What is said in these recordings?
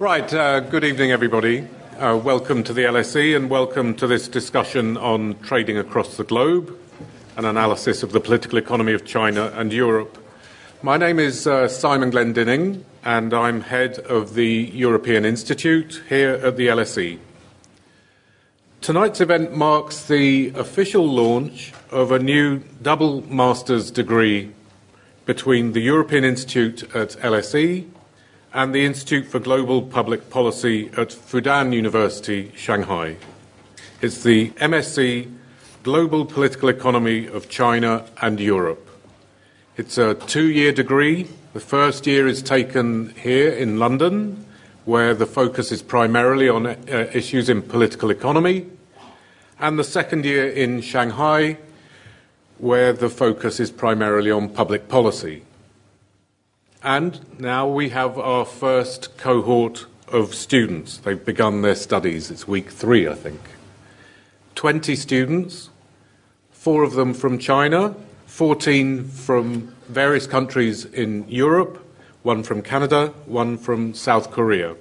Right, uh, good evening, everybody. Uh, welcome to the LSE and welcome to this discussion on trading across the globe, an analysis of the political economy of China and Europe. My name is uh, Simon Glendinning, and I'm head of the European Institute here at the LSE. Tonight's event marks the official launch of a new double master's degree between the European Institute at LSE and the Institute for Global Public Policy at Fudan University, Shanghai. It's the MSc Global Political Economy of China and Europe. It's a two year degree. The first year is taken here in London, where the focus is primarily on uh, issues in political economy and the second year in Shanghai, where the focus is primarily on public policy. And now we have our first cohort of students. They've begun their studies. It's week three, I think. 20 students, four of them from China, 14 from various countries in Europe, one from Canada, one from South Korea.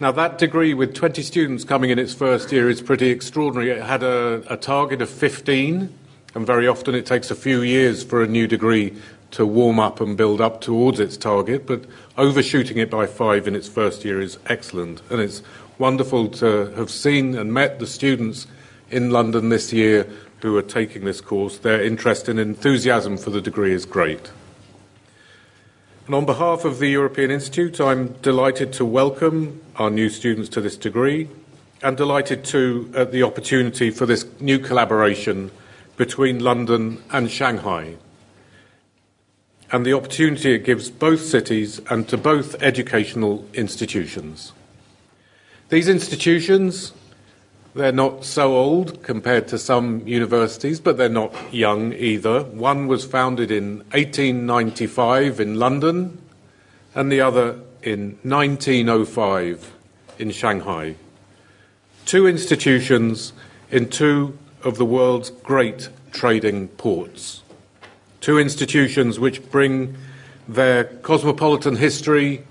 Now, that degree with 20 students coming in its first year is pretty extraordinary. It had a, a, target of 15, and very often it takes a few years for a new degree to warm up and build up towards its target, but overshooting it by five in its first year is excellent. And it's wonderful to have seen and met the students in London this year who are taking this course. Their interest and enthusiasm for the degree is great. And on behalf of the European Institute, I'm delighted to welcome our new students to this degree and delighted to at the opportunity for this new collaboration between London and Shanghai and the opportunity it gives both cities and to both educational institutions. These institutions they're not so old compared to some universities, but they're not young either. One was founded in 1895 in London, and the other in 1905 in Shanghai. Two institutions in two of the world's great trading ports. Two institutions which bring their cosmopolitan history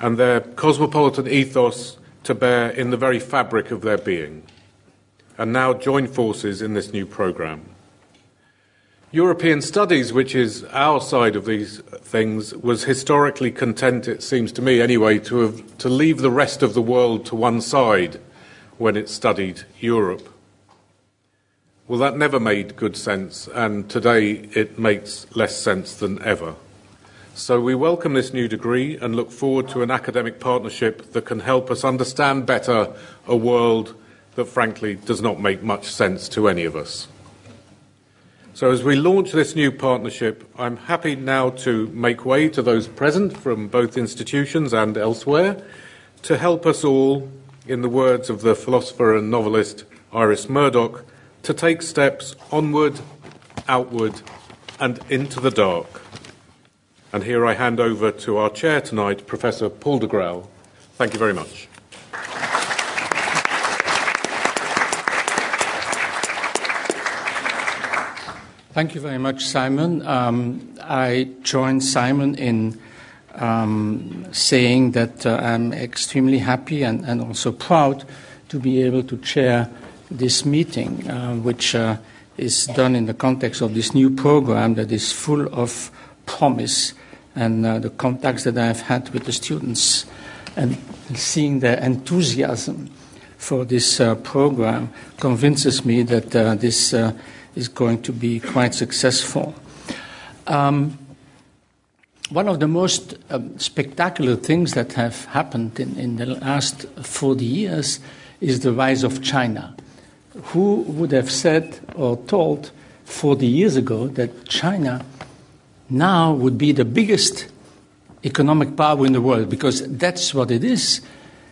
and their cosmopolitan ethos to bear in the very fabric of their being, and now join forces in this new programme. European studies, which is our side of these things, was historically content, it seems to me anyway, to, have, to leave the rest of the world to one side when it studied Europe. Well, that never made good sense, and today it makes less sense than ever. So we welcome this new degree and look forward to an academic partnership that can help us understand better a world that frankly does not make much sense to any of us. So as we launch this new partnership, I'm happy now to make way to those present from both institutions and elsewhere to help us all, in the words of the philosopher and novelist Iris Murdoch, to take steps onward, outward, and into the dark. And here I hand over to our chair tonight, Professor Paul de Grauwe. Thank you very much. Thank you very much, Simon. Um, I join Simon in um, saying that uh, I'm extremely happy and, and, also proud to be able to chair this meeting, uh, which uh, is done in the context of this new program that is full of promise and uh, the contacts that I've had with the students and seeing their enthusiasm for this uh, program convinces me that uh, this uh, is going to be quite successful. Um, one of the most um, spectacular things that have happened in, in the last 40 years is the rise of China. Who would have said or told 40 years ago that China now would be the biggest economic power in the world because that's what it is.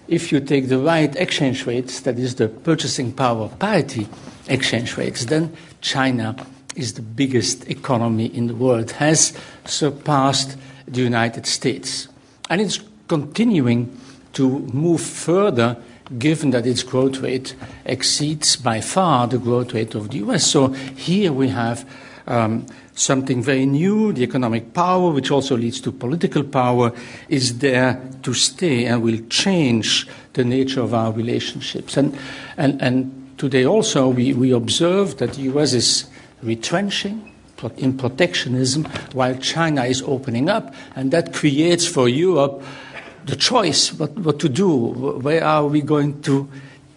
If you take the right exchange rates, that is the purchasing power parity exchange rates, then China is the biggest economy in the world, has surpassed the United States. And it's continuing to move further given that its growth rate exceeds by far the growth rate of the US. So here we have um, something very new. The economic power, which also leads to political power, is there to stay and will change the nature of our relationships. And, and, and today also we, we observe that the US is retrenching in protectionism while China is opening up, and that creates for Europe the choice what, what to do. Where are we going to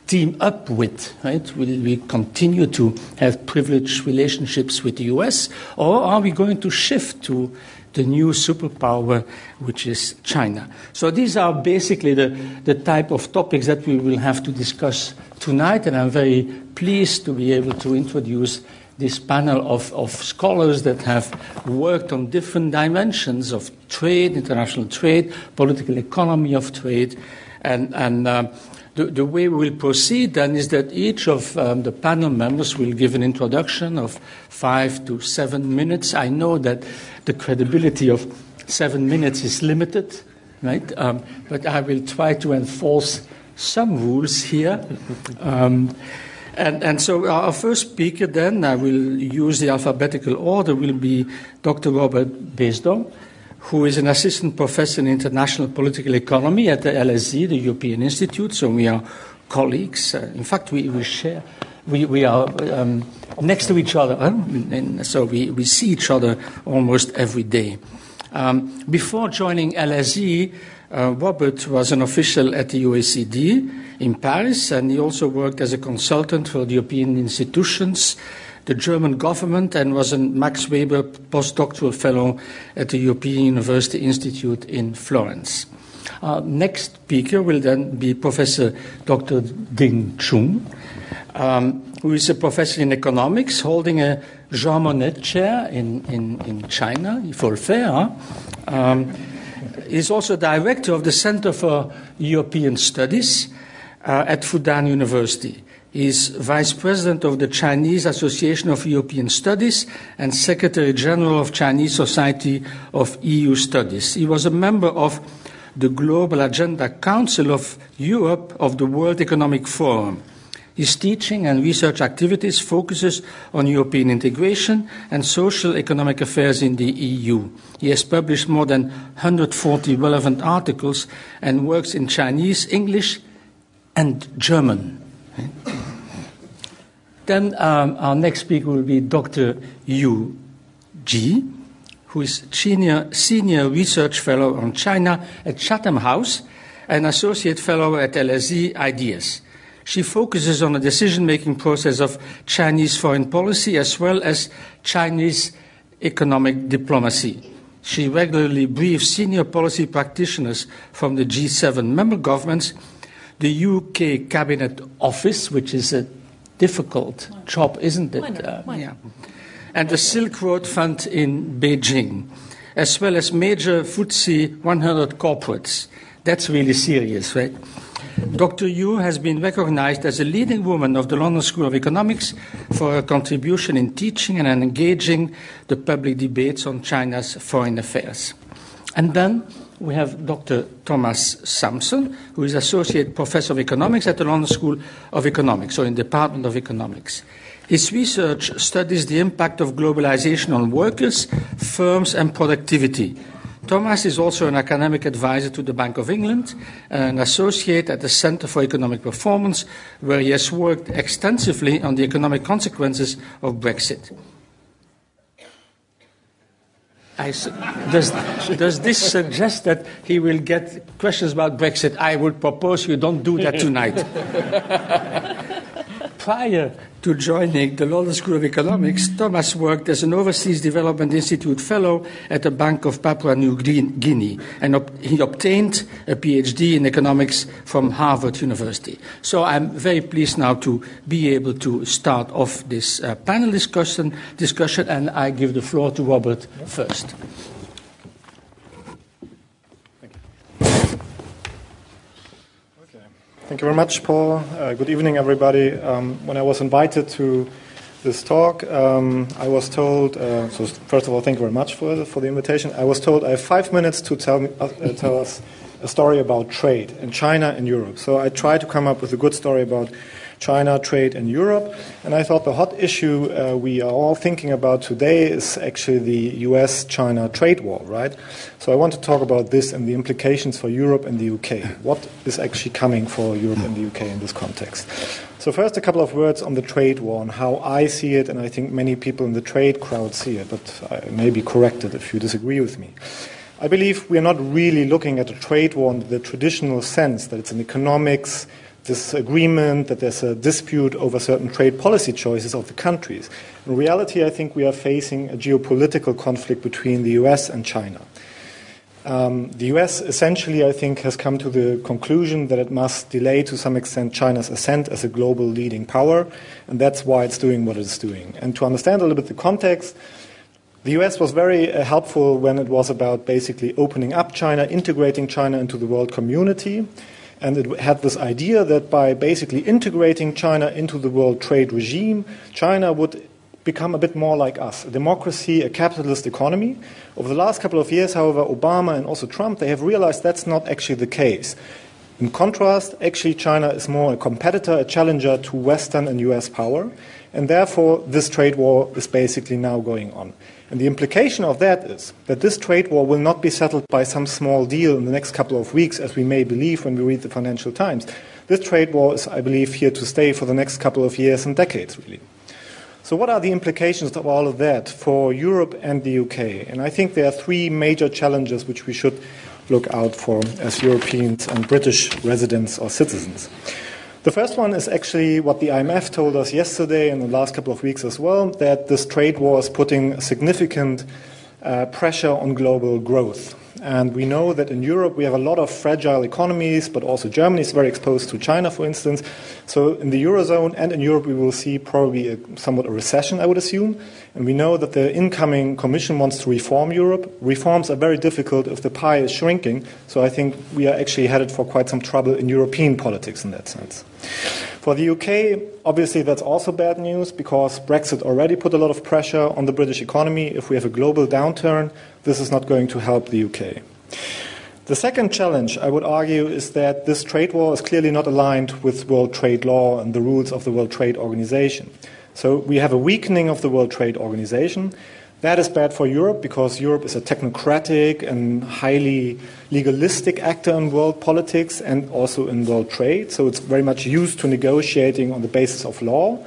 team up with? Right? Will we continue to have privileged relationships with the US, or are we going to shift to the new superpower, which is China? So these are basically the, the type of topics that we will have to discuss tonight, and I'm very pleased to be able to introduce this panel of, of scholars that have worked on different dimensions of trade, international trade, political economy of trade, and, and uh, the, the, way we will proceed then is that each of um, the panel members will give an introduction of five to seven minutes. I know that the credibility of seven minutes is limited, right? Um, but I will try to enforce some rules here. Um, and, and, so our first speaker then, I will use the alphabetical order, will be Dr. Robert Basedow, who is an assistant professor in international political economy at the LSE, the European Institute. So we are colleagues. Uh, in fact, we, we share, we, we are um, next to each other. Huh? And so we, we see each other almost every day. Um, before joining LSE, uh, Robert was an official at the OECD in Paris, and he also worked as a consultant for the European institutions, the German government, and was a Max Weber postdoctoral fellow at the European University Institute in Florence. Uh, next speaker will then be Professor Dr. Ding Chun, um, who is a professor in economics, holding a Jean Monnet chair in, in, in China, faire. Huh? Um, He's also director of the Center for European Studies uh, at Fudan University. He's vice president of the Chinese Association of European Studies and secretary general of Chinese Society of EU Studies. He was a member of the Global Agenda Council of Europe of the World Economic Forum. His teaching and research activities focuses on European integration and social economic affairs in the EU. He has published more than 140 relevant articles and works in Chinese, English, and German. Then um, our next speaker will be Dr. Yu Jie, who is senior, senior research fellow on China at Chatham House and associate fellow at LSE Ideas. She focuses on the decision making process of Chinese foreign policy as well as Chinese economic diplomacy. She regularly briefs senior policy practitioners from the G7 member governments, the UK Cabinet Office, which is a difficult job, isn't it? Uh, yeah. And the Silk Road Fund in Beijing, as well as major FTSE 100 corporates. That's really serious, right? Dr. Yu has been recognized as a leading woman of the London School of Economics for her contribution in teaching and engaging the public debates on China's foreign affairs. And then we have Dr. Thomas Sampson, who is Associate Professor of Economics at the London School of Economics, or in the Department of Economics. His research studies the impact of globalization on workers, firms, and productivity Thomas is also an academic advisor to the Bank of England, and an associate at the Centre for Economic Performance, where he has worked extensively on the economic consequences of Brexit. Does, does, this suggest that he will get questions about Brexit? I would propose you don't do that tonight. Prior to joining the London School of Economics, Thomas worked as an Overseas Development Institute Fellow at the Bank of Papua New Guinea, and op- he obtained a PhD in economics from Harvard University. So I'm very pleased now to be able to start off this uh, panel discussion, discussion, and I give the floor to Robert first. Thank you very much, Paul. Uh, good evening, everybody. Um, when I was invited to this talk, um, I was told, uh, so first of all, thank you very much for the, for the invitation. I was told I have five minutes to tell, me, uh, uh tell us a story about trade in China and Europe. So I tried to come up with a good story about China trade in Europe. And I thought the hot issue uh, we are all thinking about today is actually the US China trade war, right? So I want to talk about this and the implications for Europe and the UK. What is actually coming for Europe and the UK in this context? So, first, a couple of words on the trade war and how I see it, and I think many people in the trade crowd see it, but I may be corrected if you disagree with me. I believe we are not really looking at a trade war in the traditional sense that it's an economics disagreement, that there's a dispute over certain trade policy choices of the countries. In reality, I think we are facing a geopolitical conflict between the US and China. Um, the US essentially, I think, has come to the conclusion that it must delay to some extent China's ascent as a global leading power, and that's why it's doing what it's doing. And to understand a little bit the context, the US was very uh, helpful when it was about basically opening up China, integrating China into the world community. And it had this idea that by basically integrating China into the world trade regime, China would become a bit more like us, a democracy, a capitalist economy. Over the last couple of years, however, Obama and also Trump, they have realized that's not actually the case. In contrast, actually, China is more a competitor, a challenger to Western and US power, and therefore this trade war is basically now going on. And the implication of that is that this trade war will not be settled by some small deal in the next couple of weeks, as we may believe when we read the Financial Times. This trade war is, I believe, here to stay for the next couple of years and decades, really. So, what are the implications of all of that for Europe and the UK? And I think there are three major challenges which we should look out for as Europeans and British residents or citizens. The first one is actually what the IMF told us yesterday and the last couple of weeks as well that this trade war is putting significant uh, pressure on global growth. And we know that in Europe we have a lot of fragile economies, but also Germany is very exposed to China, for instance. So in the Eurozone and in Europe we will see probably a, somewhat a recession, I would assume. And we know that the incoming Commission wants to reform Europe. Reforms are very difficult if the pie is shrinking. So I think we are actually headed for quite some trouble in European politics in that sense. For the UK, obviously that's also bad news because Brexit already put a lot of pressure on the British economy. If we have a global downturn, this is not going to help the UK. The second challenge, I would argue, is that this trade war is clearly not aligned with world trade law and the rules of the World Trade Organization. So we have a weakening of the World Trade Organization. That is bad for Europe because Europe is a technocratic and highly legalistic actor in world politics and also in world trade. So it's very much used to negotiating on the basis of law.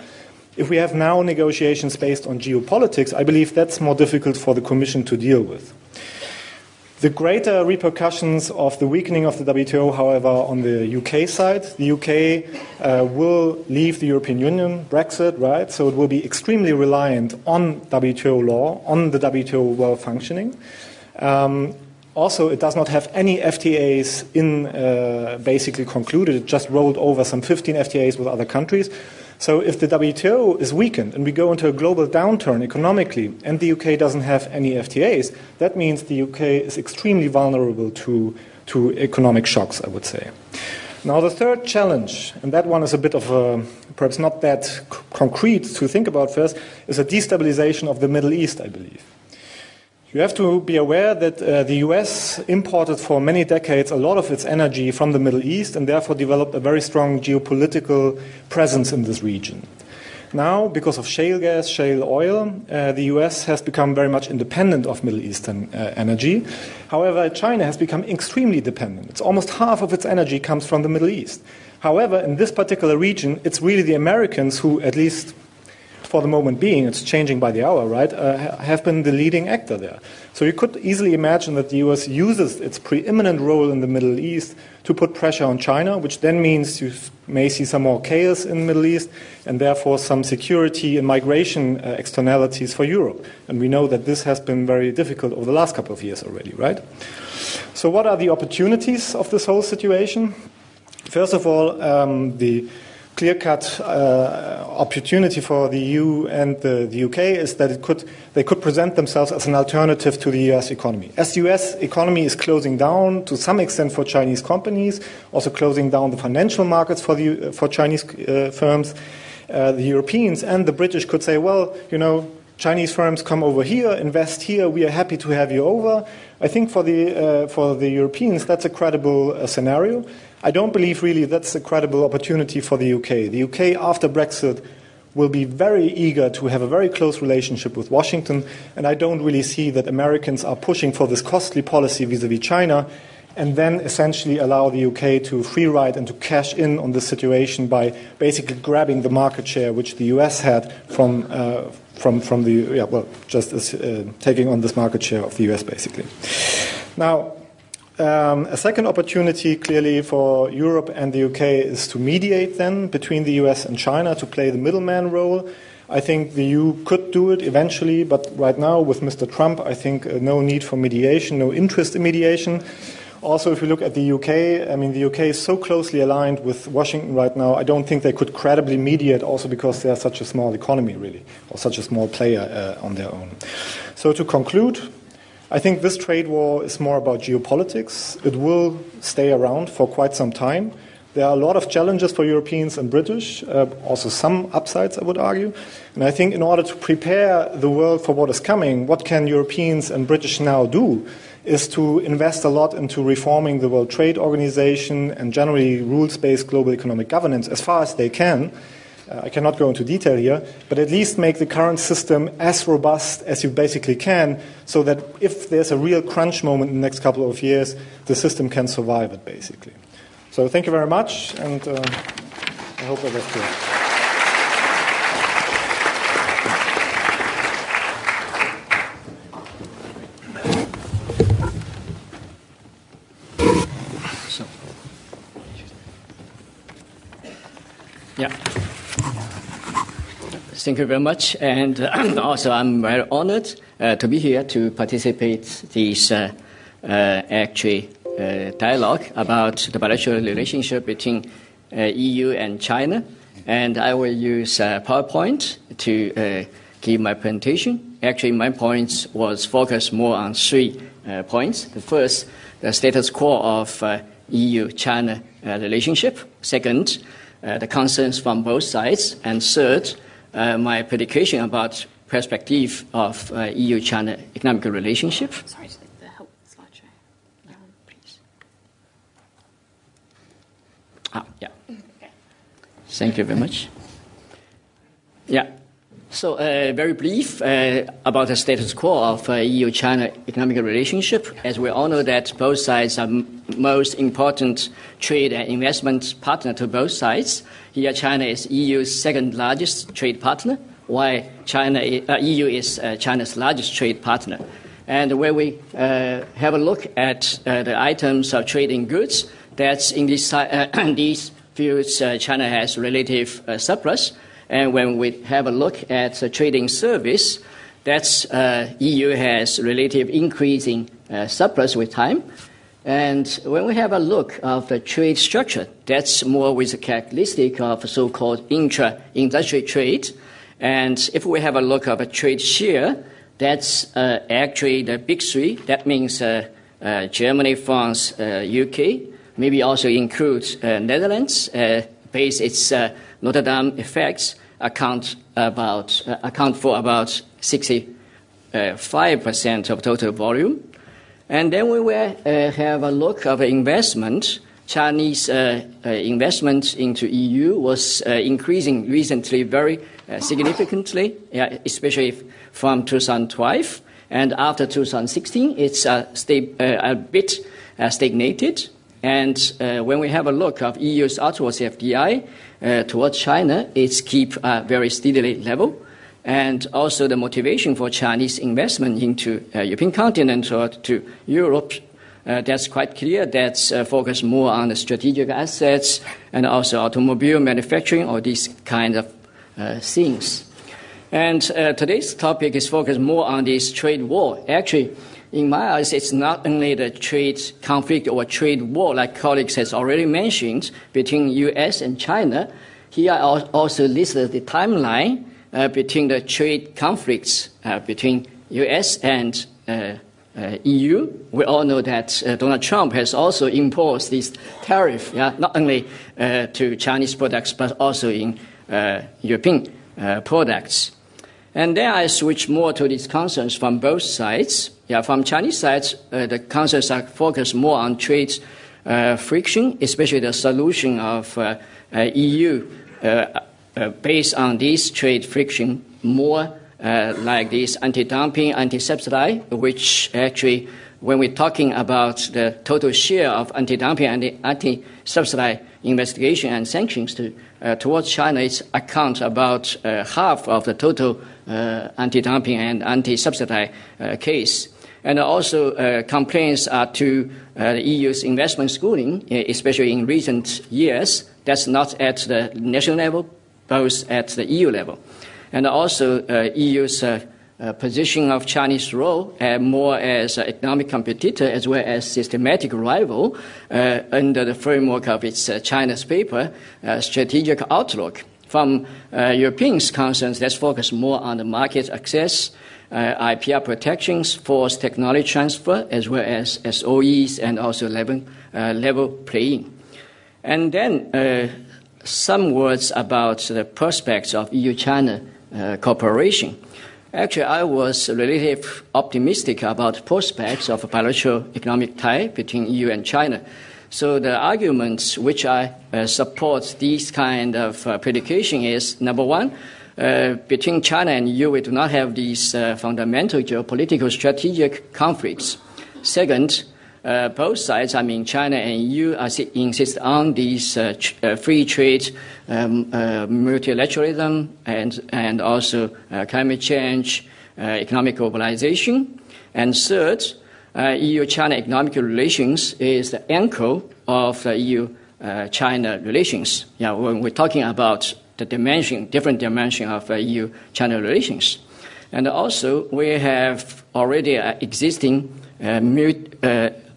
If we have now negotiations based on geopolitics, I believe that's more difficult for the Commission to deal with. The greater repercussions of the weakening of the WTO, however, on the UK side, the UK uh, will leave the European Union, Brexit, right? So it will be extremely reliant on WTO law, on the WTO well functioning. Um, also, it does not have any FTAs in uh, basically concluded. It just rolled over some 15 FTAs with other countries. So if the WTO is weakened and we go into a global downturn economically and the UK doesn't have any FTAs, that means the UK is extremely vulnerable to, to economic shocks, I would say. Now, the third challenge, and that one is a bit of a, perhaps not that concrete to think about first, is a destabilization of the Middle East, I believe. You have to be aware that uh, the US imported for many decades a lot of its energy from the Middle East and therefore developed a very strong geopolitical presence in this region. Now, because of shale gas, shale oil, uh, the US has become very much independent of Middle Eastern uh, energy. However, China has become extremely dependent. It's almost half of its energy comes from the Middle East. However, in this particular region, it's really the Americans who, at least for the moment being, it's changing by the hour, right, uh, have been the leading actor there. So you could easily imagine that the US uses its preeminent role in the Middle East to put pressure on China, which then means you may see some more chaos in the Middle East and therefore some security and migration uh, externalities for Europe. And we know that this has been very difficult over the last couple of years already, right? So, what are the opportunities of this whole situation? First of all, um, the clear cut uh, opportunity for the EU and the, the, UK is that it could, they could present themselves as an alternative to the US economy. As the US economy is closing down to some extent for Chinese companies, also closing down the financial markets for, the, for Chinese uh, firms, uh, the Europeans and the British could say, well, you know, Chinese firms come over here, invest here, we are happy to have you over. I think for the, uh, for the Europeans, that's a credible uh, scenario. I don't believe really that's a credible opportunity for the UK. The UK, after Brexit, will be very eager to have a very close relationship with Washington, and I don't really see that Americans are pushing for this costly policy vis a vis China and then essentially allow the UK to free ride and to cash in on the situation by basically grabbing the market share which the US had from, uh, from, from the, yeah, well, just as, uh, taking on this market share of the US basically. Now, um, a second opportunity, clearly, for Europe and the UK is to mediate then between the US and China to play the middleman role. I think the EU could do it eventually, but right now, with Mr. Trump, I think uh, no need for mediation, no interest in mediation. Also, if you look at the UK, I mean, the UK is so closely aligned with Washington right now, I don't think they could credibly mediate also because they are such a small economy, really, or such a small player uh, on their own. So, to conclude, I think this trade war is more about geopolitics. It will stay around for quite some time. There are a lot of challenges for Europeans and British, uh, also some upsides, I would argue. And I think in order to prepare the world for what is coming, what can Europeans and British now do? is to invest a lot into reforming the World Trade Organization and generally rules based global economic governance as far as they can. Uh, I cannot go into detail here, but at least make the current system as robust as you basically can so that if there's a real crunch moment in the next couple of years, the system can survive it basically. So thank you very much, and uh, I hope that was clear. Thank you very much. And uh, also, I'm very honored uh, to be here to participate this uh, uh actually uh, dialogue about the bilateral relationship between uh, EU and China. And I will use PowerPoint to give my presentation. Actually, my points was focused more on three points. The first, the status quo of EU-China relationship. Second, the concerns from both sides. And third, uh, my predication about perspective of uh, EU-China economic relationship. Sorry, the help slideshow, um, please. Ah, yeah. Thank you very much. Yeah. So, uh, very brief uh, about the status quo of uh, EU-China economic relationship. As we all know that both sides are m- most important trade and investment partner to both sides. Here, China is EU's second largest trade partner, while China, uh, EU is uh, China's largest trade partner. And when we uh, have a look at the items of trading goods, that's in these fields, China has relative surplus and when we have a look at the trading service, that's uh, EU has relative increasing uh, surplus with time. And when we have a look of the trade structure, that's more with the characteristic of so-called intra-industry trade. And if we have a look of a trade share, that's uh, actually the big three. That means uh, uh, Germany, France, UK, uh, maybe also includes Netherlands, base its Notre Dame effects account about uh, account for about 65 percent of total volume. And then we will uh, have a look of investment. Chinese uh, uh investment into EU was uh, increasing recently very uh, significantly, especially from 2012. And after 2016, it's a bit stagnated. And when we have a look of EU's outwards FDI, uh, towards China, it's keep a very steadily level. And also the motivation for Chinese investment into uh, European continent or to Europe, uh, that's quite clear. That's uh, focused more on the strategic assets and also automobile manufacturing or these kind of uh, things. And uh, today's topic is focused more on this trade war. Actually, in my eyes, it's not only the trade conflict or trade war, like colleagues has already mentioned, between U.S. and China. Here I also listed the timeline uh, between the trade conflicts uh, between U.S. and uh, uh EU. We all know that uh, Donald Trump has also imposed this tariff, yeah, not only uh, to Chinese products but also in European products. And then I switch more to these concerns from both sides. Yeah, from Chinese side, uh, the concerns are focused more on trade friction, especially the solution of EU based on this trade friction more like this anti-dumping, anti-subsidy, which actually when we're talking about the total share of anti-dumping and anti-subsidy investigation and sanctions to, uh, towards China, it accounts about uh, half of the total uh, anti-dumping and anti-subsidy uh, case. And also uh, complaints are to uh, the EU's investment screening, especially in recent years. That's not at the national level, both at the EU level. And also EU's uh, position of Chinese role uh, more as an economic competitor as well as systematic rival uh, under the framework of its uh, China's paper, uh, Strategic Outlook. From uh, Europeans' concerns, let's focus more on the market access, IPR protections, forced technology transfer, as well as SOEs and also level, level playing. And then some words about the prospects of EU-China cooperation. Actually, I was relatively optimistic about prospects of a bilateral economic tie between EU and China. So the arguments which I uh, support this kind of uh, predication is number one, uh, between China and EU, we do not have these uh, fundamental geopolitical strategic conflicts. Second, uh, both sides, I mean China and EU, insist on these uh, ch- uh, free trade, um, uh, multilateralism, and, and also uh, climate change, economic globalization. And third, EU-China economic relations is the anchor of the EU-China relations. Yeah, when we're talking about the dimension, different dimension of EU-China relations. And also, we have already existing uh,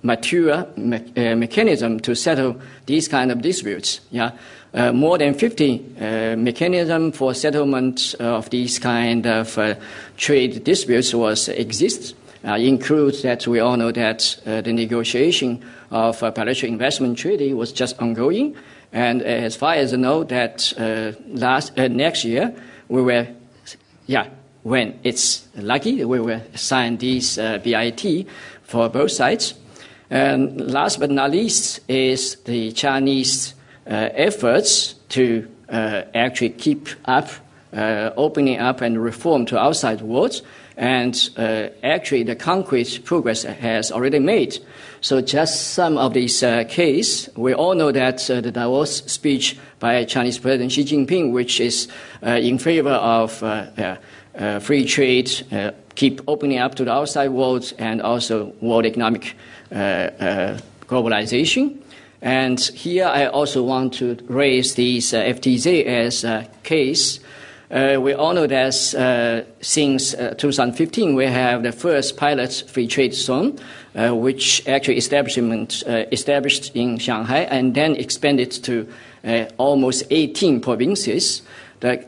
mature me- uh, mechanism to settle these kind of disputes. Yeah, uh, more than 50 uh, mechanism for settlement of these kind of uh, trade disputes was exist. Uh, includes that we all know that uh, the negotiation of bilateral investment treaty was just ongoing, and as far as I know, that last next year we were, yeah, when it's lucky we will sign this BIT for both sides. And last but not least is the Chinese uh, efforts to uh, actually keep up, uh, opening up and reform to outside world. And uh, actually, the concrete progress has already made. So, just some of these uh, cases, we all know that uh, the Davos speech by Chinese President Xi Jinping, which is in favor of free trade, keep opening up to the outside world, and also world economic uh, uh, globalization. And here I also want to raise this uh, FTZ as a case. Uh, we all know that uh, since uh, 2015 we have the first pilot free trade zone, Uh, which actually establishment uh, established in Shanghai and then expanded to uh, almost 18 provinces. The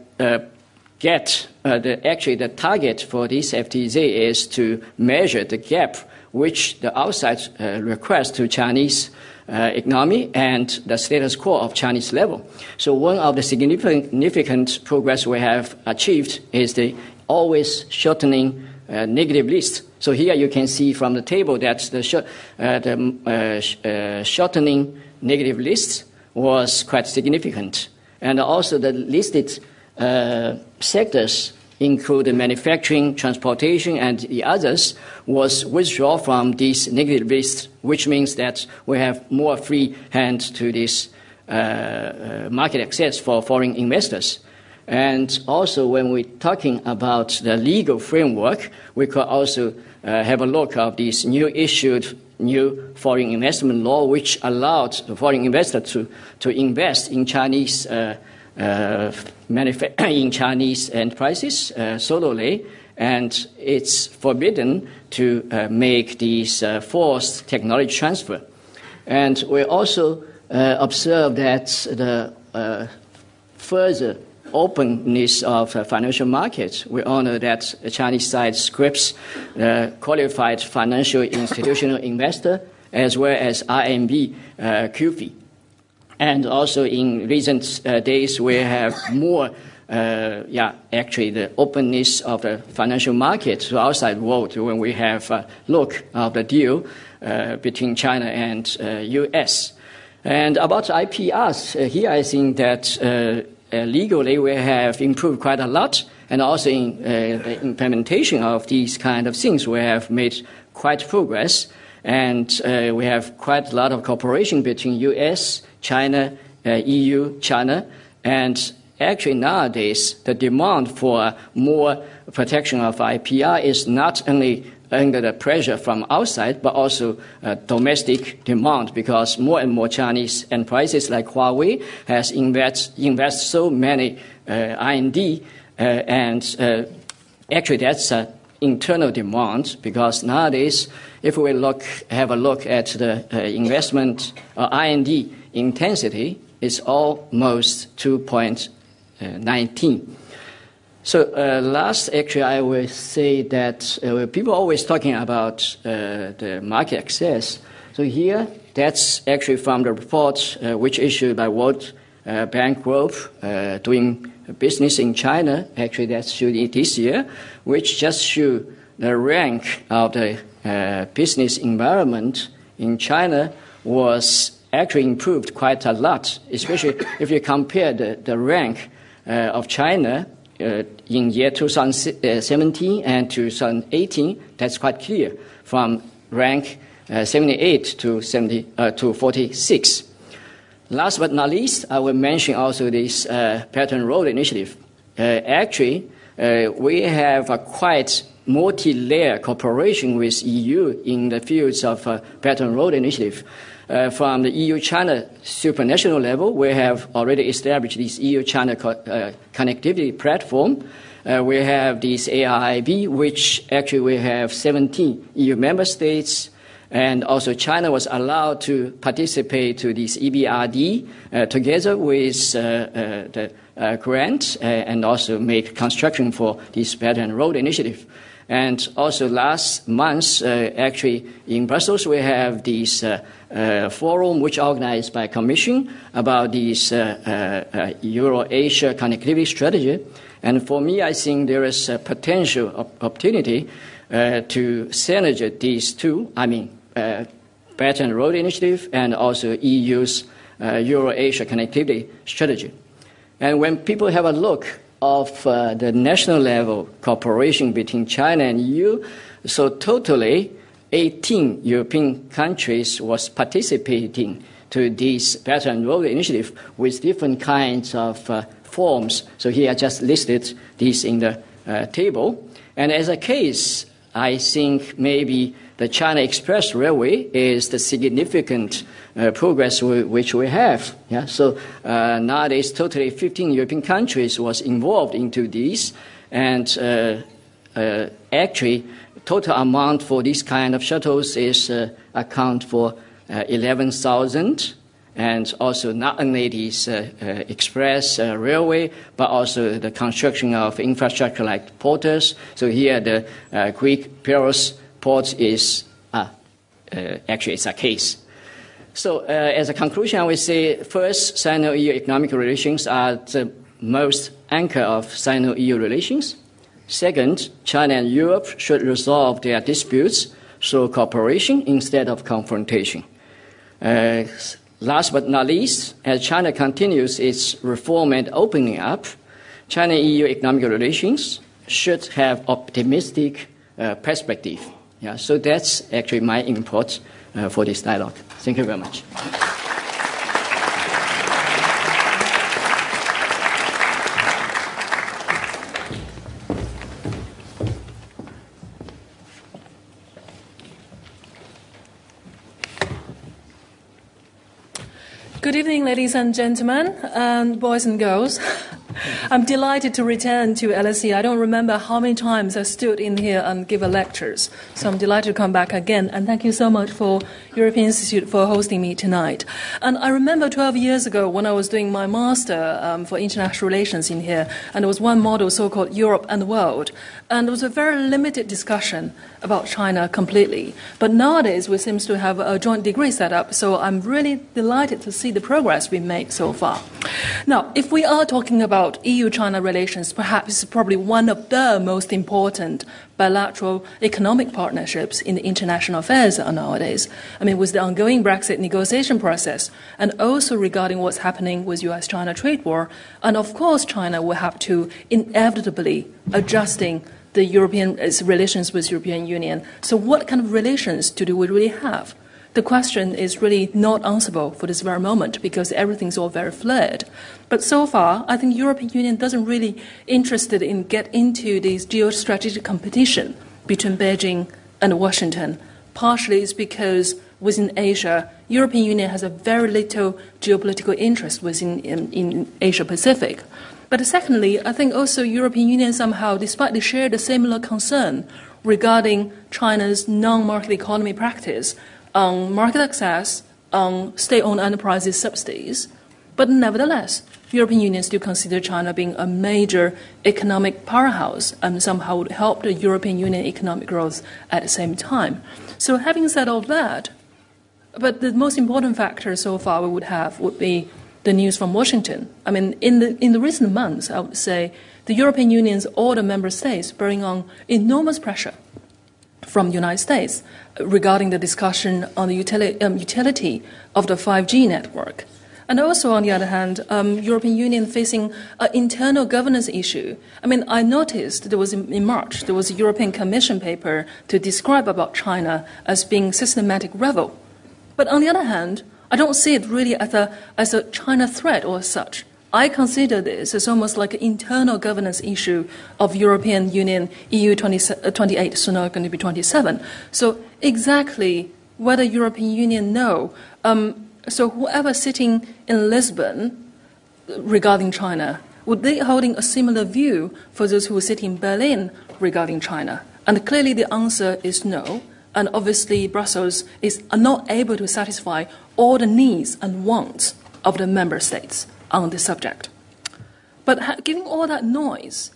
get the, actually the target for this FTZ is to measure the gap which the outside uh, request to Chinese uh, economy and the status quo of Chinese level. So one of the significant progress we have achieved is the always shortening uh, negative list. So here you can see from the table that the, sh- uh, the uh, uh, shortening negative list was quite significant. And also the listed sectors include manufacturing, transportation, and the others, was withdraw from this negative list, which means that we have more free hand to this uh, uh, market access for foreign investors. And also, when we're talking about the legal framework, we could also uh, have a look of this new issued new foreign investment law, which allowed the foreign investor to, to invest in Chinese uh, uh, in Chinese enterprises uh, solely, and it's forbidden to uh, make these forced technology transfer. And we also observe that the further openness of uh, financial markets. We all know that the Chinese side scripts uh, qualified financial institutional investor as well as RMB uh. And also in recent uh, days, we have more uh, yeah, actually the openness of the financial market to outside world when we have a look of the deal uh, between China and U.S. Uh, and about IPRs, uh, here I think that Uh, legally we have improved quite a lot, and also in uh, the implementation of these kind of things we have made quite progress, and uh, we have quite a lot of cooperation between U.S., China, EU, China, and actually nowadays the demand for more protection of IPR is not only under the pressure from outside, but also uh, domestic demand because more and more Chinese enterprises like Huawei has invest, invest so many uh, R&D uh, and uh, actually that's an internal demand because nowadays if we look have a look at the uh, investment uh, R&D intensity is almost 2.19 so uh, last, actually, I will say that uh, people always talking about uh, the market access. So here, that's actually from the report uh, which issued by World uh, Bank Group uh, doing business in China. Actually, that's issued this year, which just show the rank of the business environment in China was actually improved quite a lot, especially if you compare the, the rank of China in year 2017 and 2018, that's quite clear, from rank uh, 78 to, 70, uh, to 46. Last but not least, I will mention also this uh, and Road Initiative. Uh, actually, uh, we have a quite multi-layer cooperation with EU in the fields of uh, and Road Initiative. Uh, from the EU-China supranational level, we have already established this EU-China co- uh, connectivity platform. Uh, we have this AIIB, which actually we have 17 EU member states, and also China was allowed to participate to this EBRD uh, together with uh, uh, the grant and also make construction for this Belt and Road Initiative. And also last month, uh, actually in Brussels, we have this uh, uh, forum which organized by Commission about this Euro-Asia connectivity strategy. And for me, I think there is a potential opportunity to synergize these two. I mean, Belt and Road Initiative and also EU's Euro-Asia connectivity strategy. And when people have a look of uh, the national level cooperation between China and EU. So totally, 18 European countries was participating to this Belt and Road Initiative with different kinds of uh, forms. So here I just listed these in the uh, table. And as a case, I think maybe the China Express Railway is the significant uh, progress we, which we have. Yeah? So uh, nowadays, totally 15 European countries was involved into this, and uh, uh actually, total amount for this kind of shuttles is uh, account for uh, 11,000. And also not only this express railway, but also the construction of infrastructure like porters. So here the Greek Piraeus port is actually it's a case. So, uh, as a conclusion, I would say first, Sino EU economic relations are the most anchor of Sino EU relations. Second, China and Europe should resolve their disputes through cooperation instead of confrontation. Uh, last but not least, as China continues its reform and opening up, China EU economic relations should have optimistic uh, perspective. Yeah, so that's actually my input uh, for this dialogue. Thank you very much. Good evening, ladies and gentlemen, and boys and girls. I'm delighted to return to LSE. I don't remember how many times I stood in here and give lectures, so I'm delighted to come back again. And thank you so much for European Institute for hosting me tonight. And I remember 12 years ago when I was doing my master um, for international relations in here, and there was one model so-called Europe and the World, and there was a very limited discussion about China completely. But nowadays we seem to have a joint degree set up, so I'm really delighted to see the progress we made so far. Now, if we are talking about about EU China relations, perhaps probably one of the most important bilateral economic partnerships in international affairs nowadays. I mean, with the ongoing Brexit negotiation process, and also regarding what's happening with US China trade war, and of course, China will have to inevitably adjusting the European its relations with European Union. So, what kind of relations do we really have? The question is really not answerable for this very moment because everything's all very fluid. But so far, I think European Union doesn't really interested in get into this geostrategic competition between Beijing and Washington. Partially it's because within Asia, European Union has a very little geopolitical interest within in, in Asia Pacific. But secondly, I think also European Union somehow, despite they share the similar concern regarding China's non-market economy practice, on market access, on state-owned enterprises subsidies, but nevertheless, European Union still consider China being a major economic powerhouse and somehow would help the European Union economic growth at the same time. So having said all that, but the most important factor so far we would have would be the news from Washington. I mean, in the in the recent months, I would say the European Union's all the member states bearing on enormous pressure from the United States regarding the discussion on the utility, um, utility of the 5G network. And also, on the other hand, um, European Union facing an internal governance issue. I mean, I noticed there was in, in, March there was a European Commission paper to describe about China as being systematic rival. But on the other hand, I don't see it really as a as a China threat or such. I consider this as almost like an internal governance issue of European Union, EU 20, uh, 28, soon so going to be 27. So exactly whether European Union know. Um, so whoever sitting in Lisbon regarding China, would they holding a similar view for those who sit in Berlin regarding China? And clearly the answer is no. And obviously Brussels is not able to satisfy all the needs and wants of the member states on this subject. But ha- given all that noise,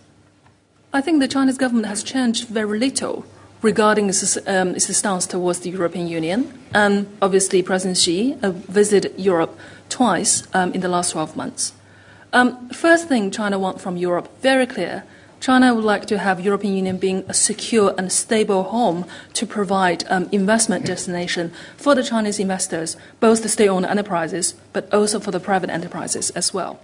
I think the Chinese government has changed very little regarding its, um, its stance towards the European Union. And obviously, President Xi uh, visited Europe twice um, in the last 12 months. Um, first thing China wants from Europe, very clear. China would like to have European Union being a secure and stable home to provide um, investment destination for the Chinese investors, both the state-owned enterprises, but also for the private enterprises as well.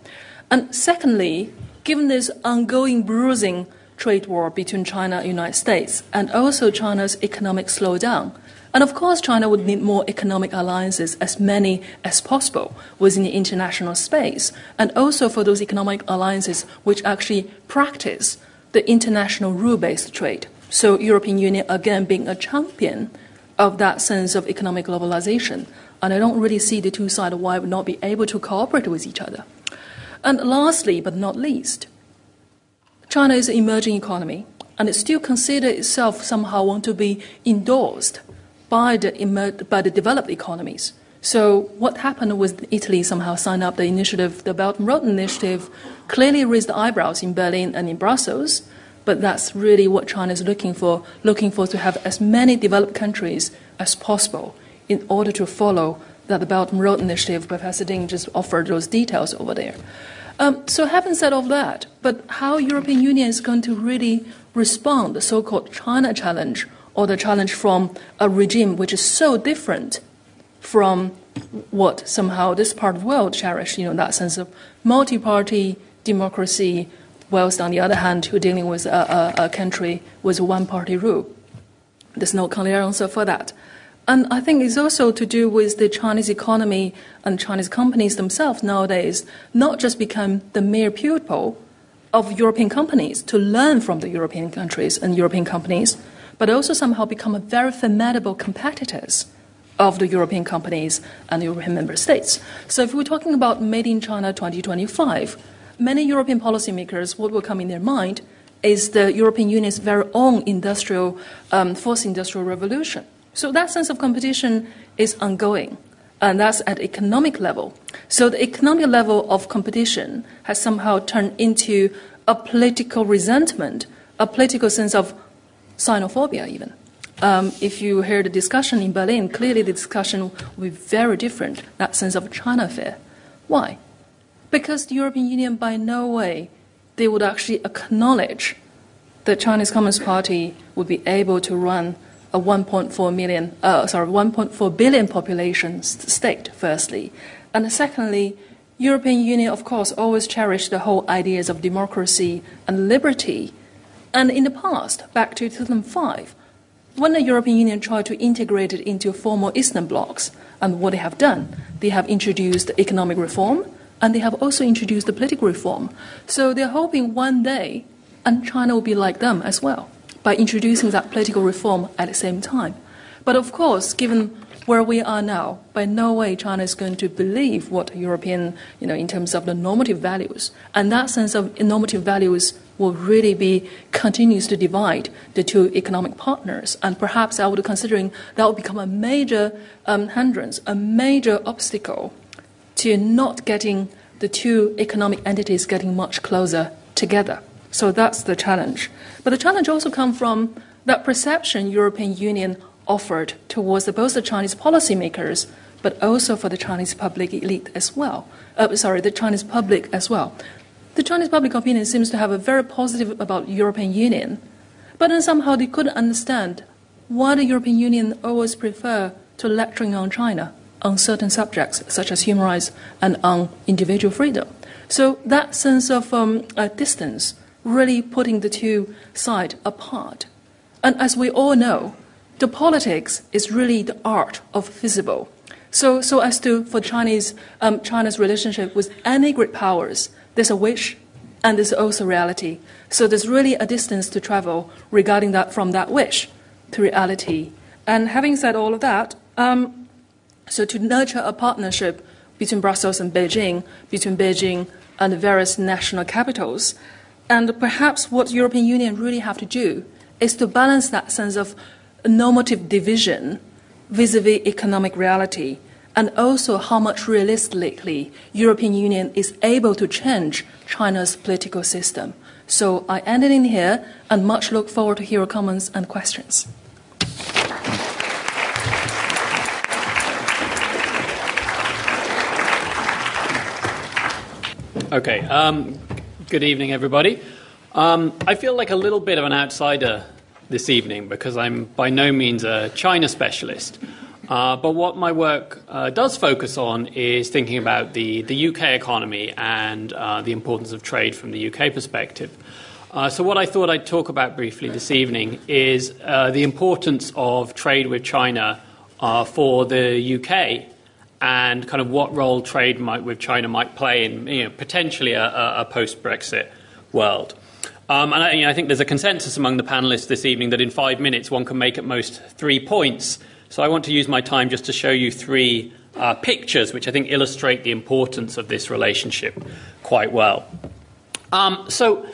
And secondly, given this ongoing bruising trade war between China and the United States, and also China's economic slowdown, and of course, China would need more economic alliances, as many as possible, within the international space, and also for those economic alliances which actually practice the international rule-based trade. So European Union again being a champion of that sense of economic globalization. And I don't really see the two sides why would not be able to cooperate with each other. And lastly, but not least, China is an emerging economy, and it still considers itself somehow want to be endorsed by the, by the developed economies. So what happened was Italy somehow signed up the initiative, the Belt and Road Initiative, clearly raised eyebrows in Berlin and in Brussels. But that's really what China is looking for, looking for to have as many developed countries as possible in order to follow that the Belt and Road Initiative. Professor Ding just offered those details over there. Um, so having said all that, but how European Union is going to really respond the so-called China challenge or the challenge from a regime which is so different from what somehow this part of the world cherish, you know, that sense of multi-party democracy, whilst on the other hand, you're dealing with a, a, a country with one-party rule. There's no clear answer for that. And I think it's also to do with the Chinese economy and Chinese companies themselves nowadays not just become the mere pupil of European companies to learn from the European countries and European companies, but also somehow become a very formidable competitors of the European companies and European member states. So if we're talking about Made in China 2025, many European policymakers, what will come in their mind is the European Union's very own industrial, um, fourth industrial revolution. So that sense of competition is ongoing, and that's at economic level. So the economic level of competition has somehow turned into a political resentment, a political sense of xenophobia even. Um, if you hear the discussion in Berlin, clearly the discussion will be very different, that sense of China fear. Why? because the European Union by no way they would actually acknowledge the Chinese Communist Party would be able to run a 1.4 million, uh, sorry, 1.4 billion population state. Firstly, and secondly, European Union, of course, always cherished the whole ideas of democracy and liberty. And in the past, back to 2005, when the European Union tried to integrate it into formal Eastern blocs, and what they have done, they have introduced economic reform, and they have also introduced the political reform. So they're hoping one day, and China will be like them as well, by introducing that political reform at the same time. But of course, given where we are now, by no way China is going to believe what European, you know, in terms of the normative values. And that sense of normative values will really be continues to divide the two economic partners. And perhaps I would considering that would become a major um, hindrance, a major obstacle to not getting the two economic entities getting much closer together. So that's the challenge. But the challenge also comes from that perception European Union offered towards both the Chinese policymakers, but also for the Chinese public elite as well. Uh, sorry, the Chinese public as well. The Chinese public opinion seems to have a very positive about European Union, but then somehow they couldn't understand why the European Union always prefer to lecturing on China on certain subjects, such as human rights and on individual freedom. So that sense of um, distance really putting the two sides apart. And as we all know, the politics is really the art of visible. So, so as to for Chinese um, China's relationship with any great powers, there's a wish, and there's also reality. So there's really a distance to travel regarding that from that wish to reality. And having said all of that, um, so to nurture a partnership between Brussels and Beijing, between Beijing and the various national capitals, and perhaps what European Union really have to do is to balance that sense of normative division vis-a-vis economic reality, and also how much realistically European Union is able to change China's political system. So I end it in here, and much look forward to hear your comments and questions. Okay. Um, good evening, everybody. Um, I feel like a little bit of an outsider this evening because I'm by no means a China specialist. Uh, but what my work uh, does focus on is thinking about the, the UK economy and uh, the importance of trade from the UK perspective. Uh, so, what I thought I'd talk about briefly this evening is uh, the importance of trade with China uh, for the UK and kind of what role trade might, with China might play in you know, potentially a, a post Brexit world. Um, and I, you know, I, think there's a consensus among the panelists this evening that in five minutes one can make at most three points. So I want to use my time just to show you three uh, pictures which I think illustrate the importance of this relationship quite well. Um, so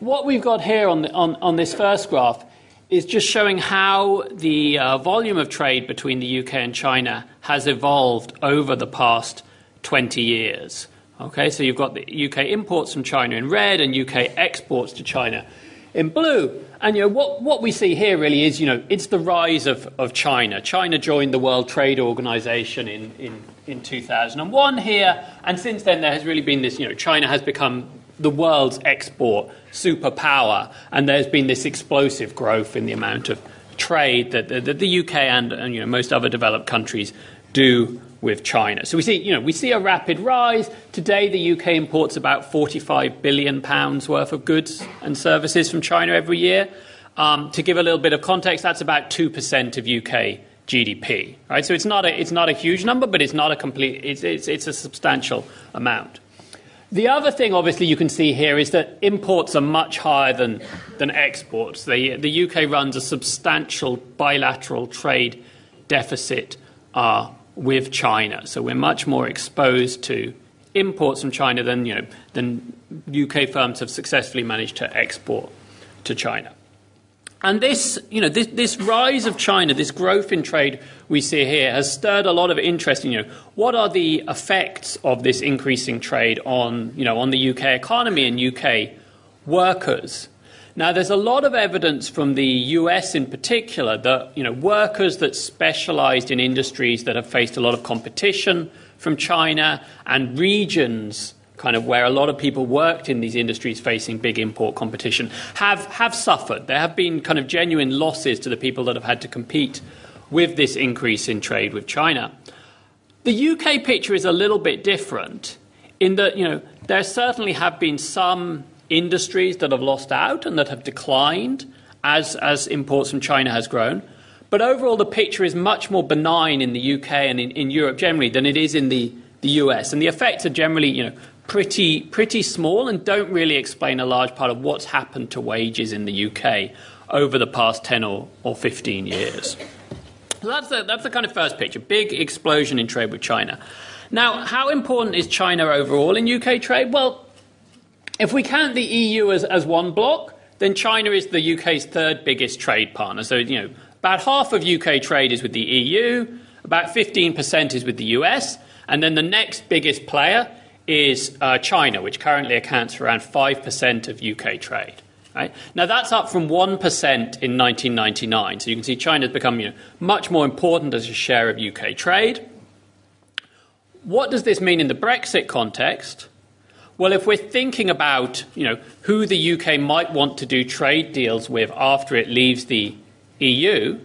what we've got here on, the, on, on this first graph is just showing how the uh, volume of trade between the UK and China has evolved over the past 20 years. Okay, so you've got the UK imports from China in red and UK exports to China in blue. And you know what, what we see here really is, you know, it's the rise of, of China. China joined the World Trade Organization in, in, in 2001 here, and since then there has really been this, you know, China has become the world's export superpower, and there's been this explosive growth in the amount of trade that, that the UK and, and you know, most other developed countries do with China. So we see, you know, we see a rapid rise. Today, the UK imports about 45 billion pounds worth of goods and services from China every year. Um, to give a little bit of context, that's about two percent of UK GDP. Right, so it's not a it's not a huge number, but it's not a complete. It's it's, it's a substantial amount. The other thing, obviously, you can see here is that imports are much higher than, than exports. The, the UK runs a substantial bilateral trade deficit uh, with China. So we're much more exposed to imports from China than, you know, than UK firms have successfully managed to export to China. And this, you know, this, this, rise of China, this growth in trade we see here, has stirred a lot of interest in, you know, what are the effects of this increasing trade on, you know, on the UK economy and UK workers? Now, there's a lot of evidence from the US in particular that, you know, workers that specialized in industries that have faced a lot of competition from China and regions kind of where a lot of people worked in these industries facing big import competition, have, have suffered. There have been kind of genuine losses to the people that have had to compete with this increase in trade with China. The UK picture is a little bit different in that, you know, there certainly have been some industries that have lost out and that have declined as, as imports from China has grown. But overall, the picture is much more benign in the UK and in, in Europe generally than it is in the, the US. And the effects are generally, you know, pretty, pretty small and don't really explain a large part of what's happened to wages in the UK over the past 10 or, or 15 years. So that's the, that's the kind of first picture big explosion in trade with China. Now, how important is China overall in UK trade? Well, if we count the EU as, as one block, then China is the UK's third biggest trade partner. So, you know, about half of UK trade is with the EU, about 15% is with the US, and then the next biggest player is uh, China, which currently accounts for around 5% of UK trade. Right? Now, that's up from 1% in 1999. So you can see China has become you know, much more important as a share of UK trade. What does this mean in the Brexit context? Well, if we're thinking about you know, who the UK might want to do trade deals with after it leaves the EU,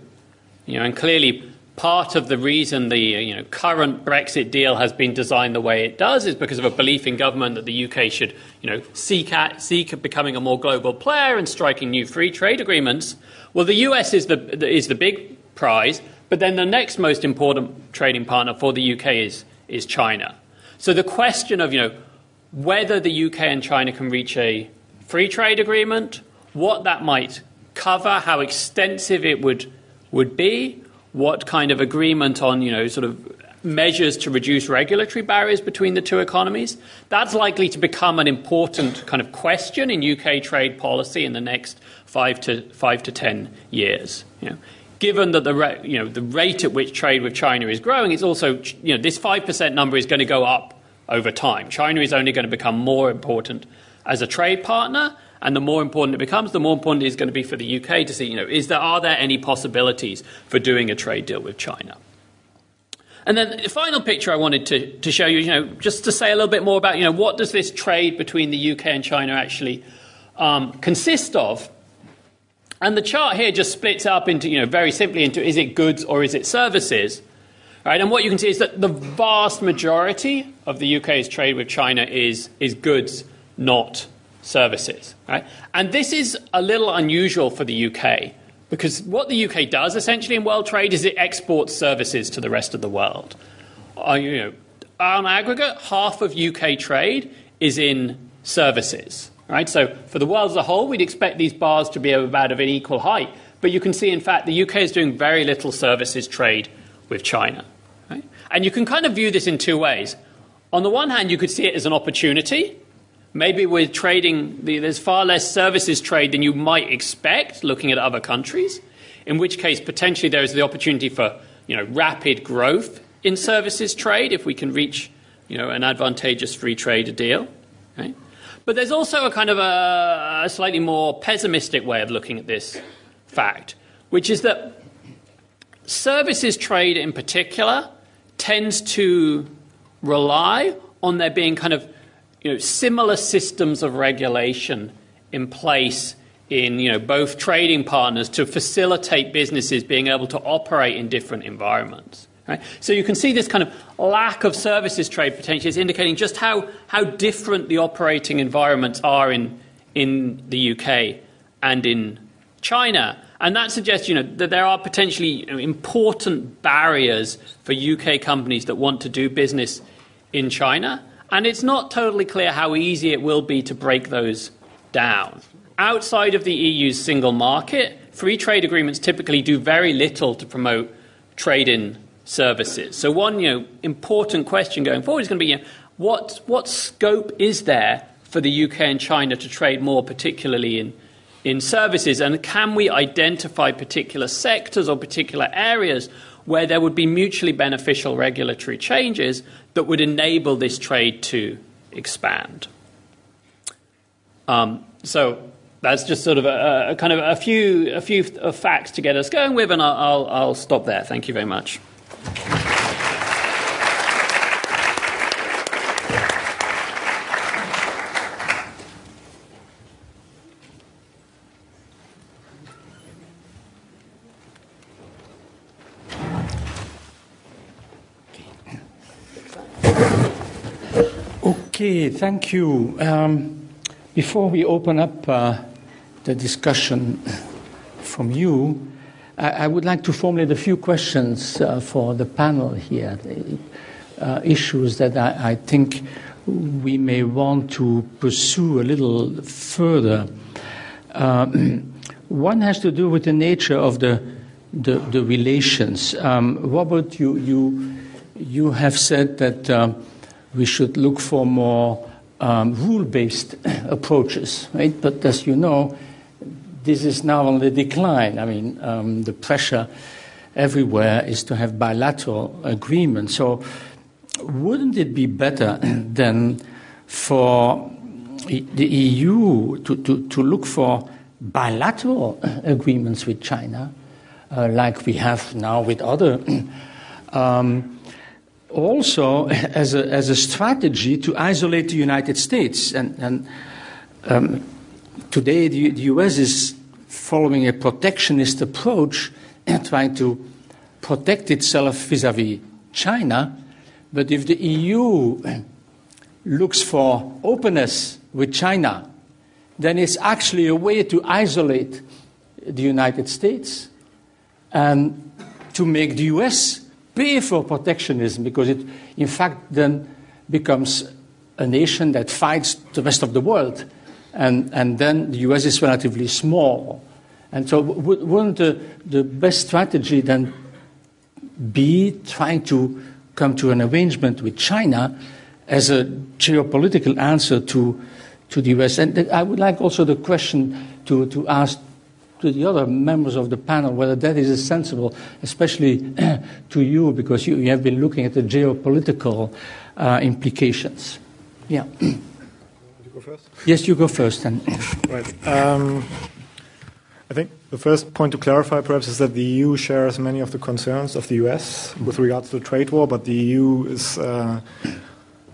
you know, and clearly part of the reason the you know, current Brexit deal has been designed the way it does is because of a belief in government that the UK should you know, seek, at, seek becoming a more global player and striking new free trade agreements. Well, the US is the, is the big prize, but then the next most important trading partner for the UK is, is China. So the question of you know, whether the UK and China can reach a free trade agreement, what that might cover, how extensive it would, would be, what kind of agreement on, you know, sort of measures to reduce regulatory barriers between the two economies. That's likely to become an important kind of question in UK trade policy in the next five to five to ten years. You know, given that the you know the rate at which trade with China is growing, it's also you know this five percent number is going to go up over time. China is only going to become more important as a trade partner, and the more important it becomes, the more important it is going to be for the UK to see, you know, is there, are there any possibilities for doing a trade deal with China? And then the final picture I wanted to, to show you, you know, just to say a little bit more about, you know, what does this trade between the UK and China actually um, consist of? And the chart here just splits up into, you know, very simply into is it goods or is it services? Right? And what you can see is that the vast majority of the UK's trade with China is, is goods, not services. Right? And this is a little unusual for the UK because what the UK does essentially in world trade is it exports services to the rest of the world. Uh, you know, on aggregate, half of UK trade is in services. Right? So for the world as a whole, we'd expect these bars to be about of an equal height. But you can see, in fact, the UK is doing very little services trade with China. And you can kind of view this in two ways. On the one hand, you could see it as an opportunity Maybe we're trading, there's far less services trade than you might expect looking at other countries, in which case potentially there is the opportunity for you know, rapid growth in services trade if we can reach you know, an advantageous free trade deal. Right? But there's also a kind of a, a slightly more pessimistic way of looking at this fact, which is that services trade in particular tends to rely on there being kind of you know, similar systems of regulation in place in you know, both trading partners to facilitate businesses being able to operate in different environments. Right? So you can see this kind of lack of services trade potentially is indicating just how, how different the operating environments are in, in the UK and in China. And that suggests you know, that there are potentially important barriers for UK companies that want to do business in China. And it's not totally clear how easy it will be to break those down. Outside of the EU's single market, free trade agreements typically do very little to promote trade in services. So, one you know, important question going forward is going to be you know, what, what scope is there for the UK and China to trade more, particularly in, in services? And can we identify particular sectors or particular areas where there would be mutually beneficial regulatory changes that would enable this trade to expand. Um, so that's just sort of a, a, kind of a few a few facts to get us going with, and I'll, I'll, I'll stop there. Thank you very much. Okay, thank you. Um, before we open up uh, the discussion from you, I, I, would like to formulate a few questions uh, for the panel here. Uh, issues that I, I, think we may want to pursue a little further. Um, one has to do with the nature of the the, the relations. Um, Robert, you you you have said that. We should look for more um, rule-based approaches, right? But as you know, this is now on the decline. I mean, um, the pressure everywhere is to have bilateral agreements. So, wouldn't it be better than for the EU to, to, to look for bilateral agreements with China, uh, like we have now with other um, also as a, as a strategy to isolate the United States. And, and um, today, the, the, US is following a protectionist approach and trying to protect itself vis a vis China. But if the EU looks for openness with China, then it's actually a way to isolate the United States and to make the US pay for protectionism because it, in fact, then becomes a nation that fights the rest of the world. And, and then the US is relatively small. And so, wouldn't the, the best strategy then be trying to come to an arrangement with China as a geopolitical answer to, to the US? And I would like also the question to, to ask to the other members of the panel whether that is sensible, especially to you, because you, you, have been looking at the geopolitical uh, implications. Yeah. you go first? Yes, you go first. Then. right. Um, I think the first point to clarify, perhaps, is that the EU shares many of the concerns of the US with regards to the trade war, but the EU is. Uh,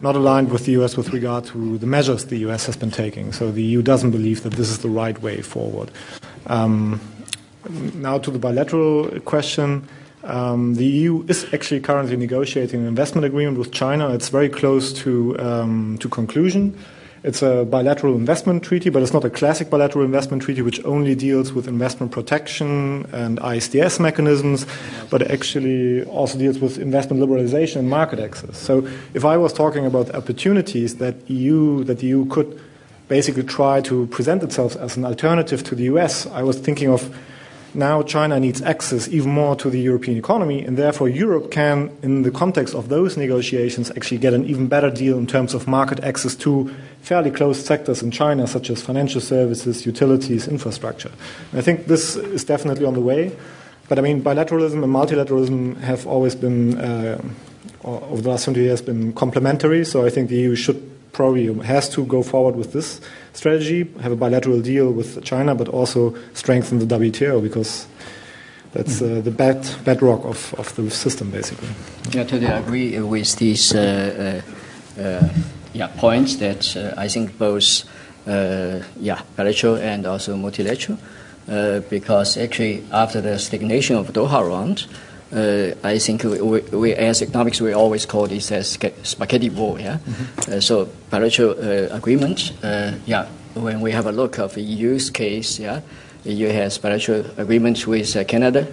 not aligned with the US with regard to the measures the US has been taking. So the EU doesn't believe that this is the right way forward. Um, now to the bilateral question. Um, the EU is actually currently negotiating an investment agreement with China. It's very close to, um, to conclusion. It's a bilateral investment treaty, but it's not a classic bilateral investment treaty which only deals with investment protection and ISDS mechanisms, but actually also deals with investment liberalization and market access. So if I was talking about opportunities that EU that the EU could basically try to present itself as an alternative to the US, I was thinking of now China needs access even more to the European economy, and therefore Europe can, in the context of those negotiations, actually get an even better deal in terms of market access to fairly closed sectors in China, such as financial services, utilities, infrastructure. And I think this is definitely on the way. But I mean, bilateralism and multilateralism have always been, uh, over the last 20 years, been complementary. So I think the EU should probably has to go forward with this strategy, have a bilateral deal with China, but also strengthen the WTO because that's uh, the bed, bedrock of, of the system, basically. Yeah, totally agree with these uh, uh, uh yeah, points that uh, I think both uh, yeah, bilateral and also multilateral, because actually after the stagnation of Doha round, uh, I think we, we, as economics, we always call this as spaghetti war. Yeah. Mm-hmm. Uh, so bilateral uh, agreement. Uh, yeah. When we have a look of the EU's case, yeah, EU has bilateral agreements with uh, Canada,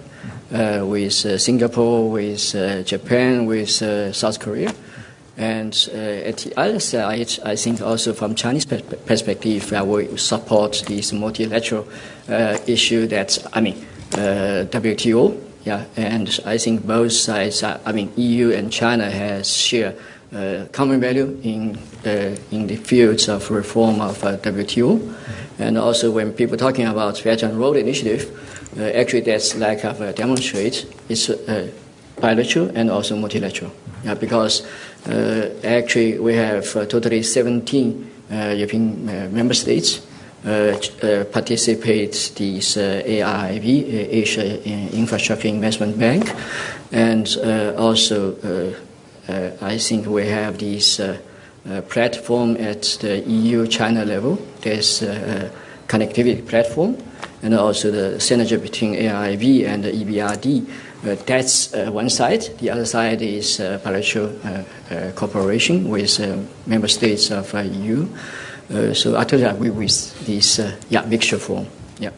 uh, with Singapore, with Japan, with South Korea. And at the other side, I think also from Chinese perspective, we support this multilateral issue that, I mean, WTO yeah, and I think both sides, are, I mean, EU and China has share uh, common value in uh, in the fields of reform of uh, WTO, mm-hmm. and also when people talking about Belt and Road Initiative, uh, actually that's like of uh, demonstrate it's uh, bilateral and also multilateral. Mm-hmm. Yeah, because actually we have totally 17 European member states uh, uh, participate this uh, AIIB, uh, Asia uh, Infrastructure Investment Bank, and uh, also I think we have this platform at the EU-China level. There's a connectivity platform, and also the synergy between AIIB and the EBRD that's one side. The other side is bilateral cooperation with member states of EU. So I totally agree with this yeah, mixture form. Yeah.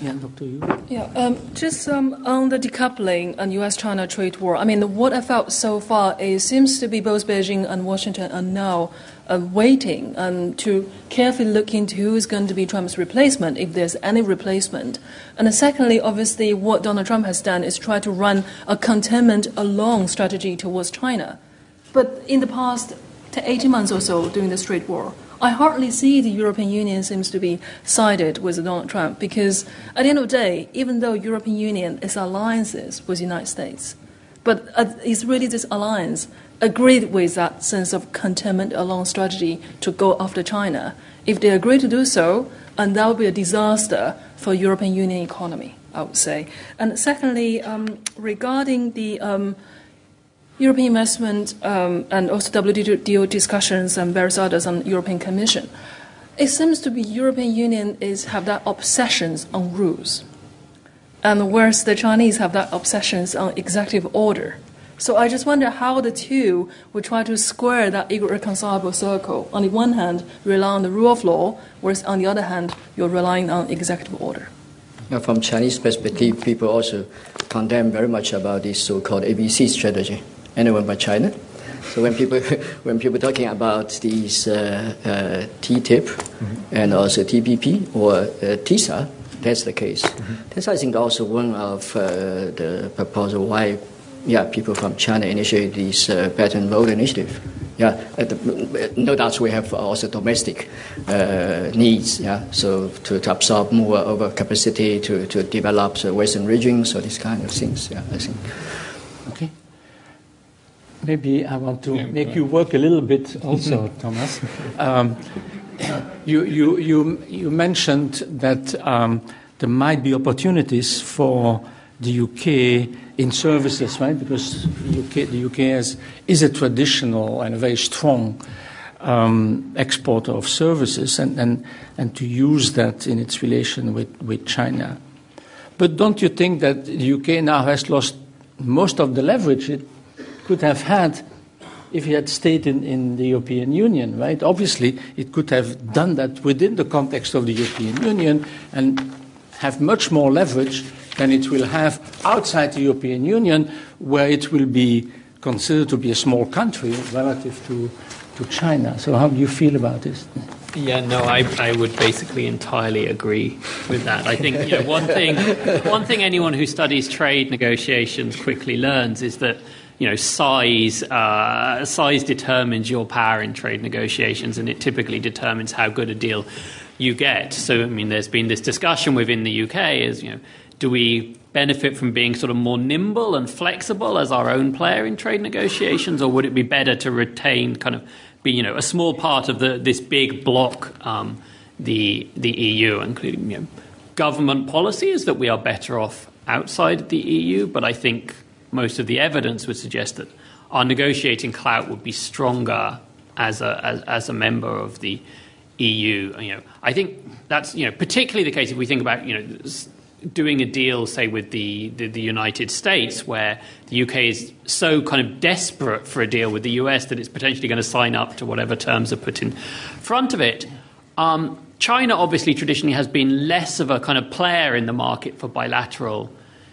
Yeah, Dr. Yu. Yeah, um, just um, on the decoupling and U.S.-China trade war. I mean, what I felt so far is seems to be both Beijing and Washington are now uh, waiting um, to carefully look into who is going to be Trump's replacement, if there's any replacement. And secondly, obviously, what Donald Trump has done is try to run a containment along strategy towards China. But in the past 18 months or so during the trade war, I hardly see the European Union seems to be sided with Donald Trump because at the end of the day, even though European Union is alliances with the United States, but uh, it's really this alliance agreed with that sense of containment along strategy to go after China. If they agree to do so, and that would be a disaster for European Union economy, I would say. And secondly, um, regarding the um, European investment um, and also WTO discussions and various others on European Commission, it seems to be European Union is have that obsessions on rules, and whereas the Chinese have that obsessions on executive order. So I just wonder how the two will try to square that irreconcilable circle. On the one hand, rely on the rule of law, whereas on the other hand, you're relying on executive order. Now, from Chinese perspective, people also condemn very much about this so-called ABC strategy. Anyone but China. So when people when people talking about these uh, uh, TTIP mm-hmm. and also TPP or uh, TISA, that's the case. Mm-hmm. That's I think also one of uh, the proposal why yeah, people from China initiate this uh, Belt and Road Initiative. Yeah, the, no doubt we have also domestic uh, needs. Yeah, so to, to absorb more over capacity to, to develop the western regions, so these kind of things. Yeah, I think. Maybe I want to make you work a little bit also, Thomas. Um, you, you, you, you mentioned that um, there might be opportunities for the UK in services, right? Because the UK, the UK has, is a traditional and a very strong um, exporter of services, and, and, and to use that in its relation with, with China. But don't you think that the UK now has lost most of the leverage it could have had if it had stayed in, in the European Union, right? Obviously, it could have done that within the context of the European Union and have much more leverage than it will have outside the European Union, where it will be considered to be a small country relative to, to China. So, how do you feel about this? Yeah, no, I, I would basically entirely agree with that. I think you know, one thing one thing anyone who studies trade negotiations quickly learns is that you know size uh, size determines your power in trade negotiations, and it typically determines how good a deal you get. So, I mean, there's been this discussion within the UK is you know do we benefit from being sort of more nimble and flexible as our own player in trade negotiations, or would it be better to retain kind of be you know a small part of the this big block, um, the the EU, including you know, government policy, is that we are better off outside the EU, but I think most of the evidence would suggest that our negotiating clout would be stronger as a as, as a member of the EU. You know, I think that's you know particularly the case if we think about you know doing a deal, say, with the, the, the, United States, where the UK is so kind of desperate for a deal with the US that it's potentially going to sign up to whatever terms are put in front of it. Um, China obviously traditionally has been less of a kind of player in the market for bilateral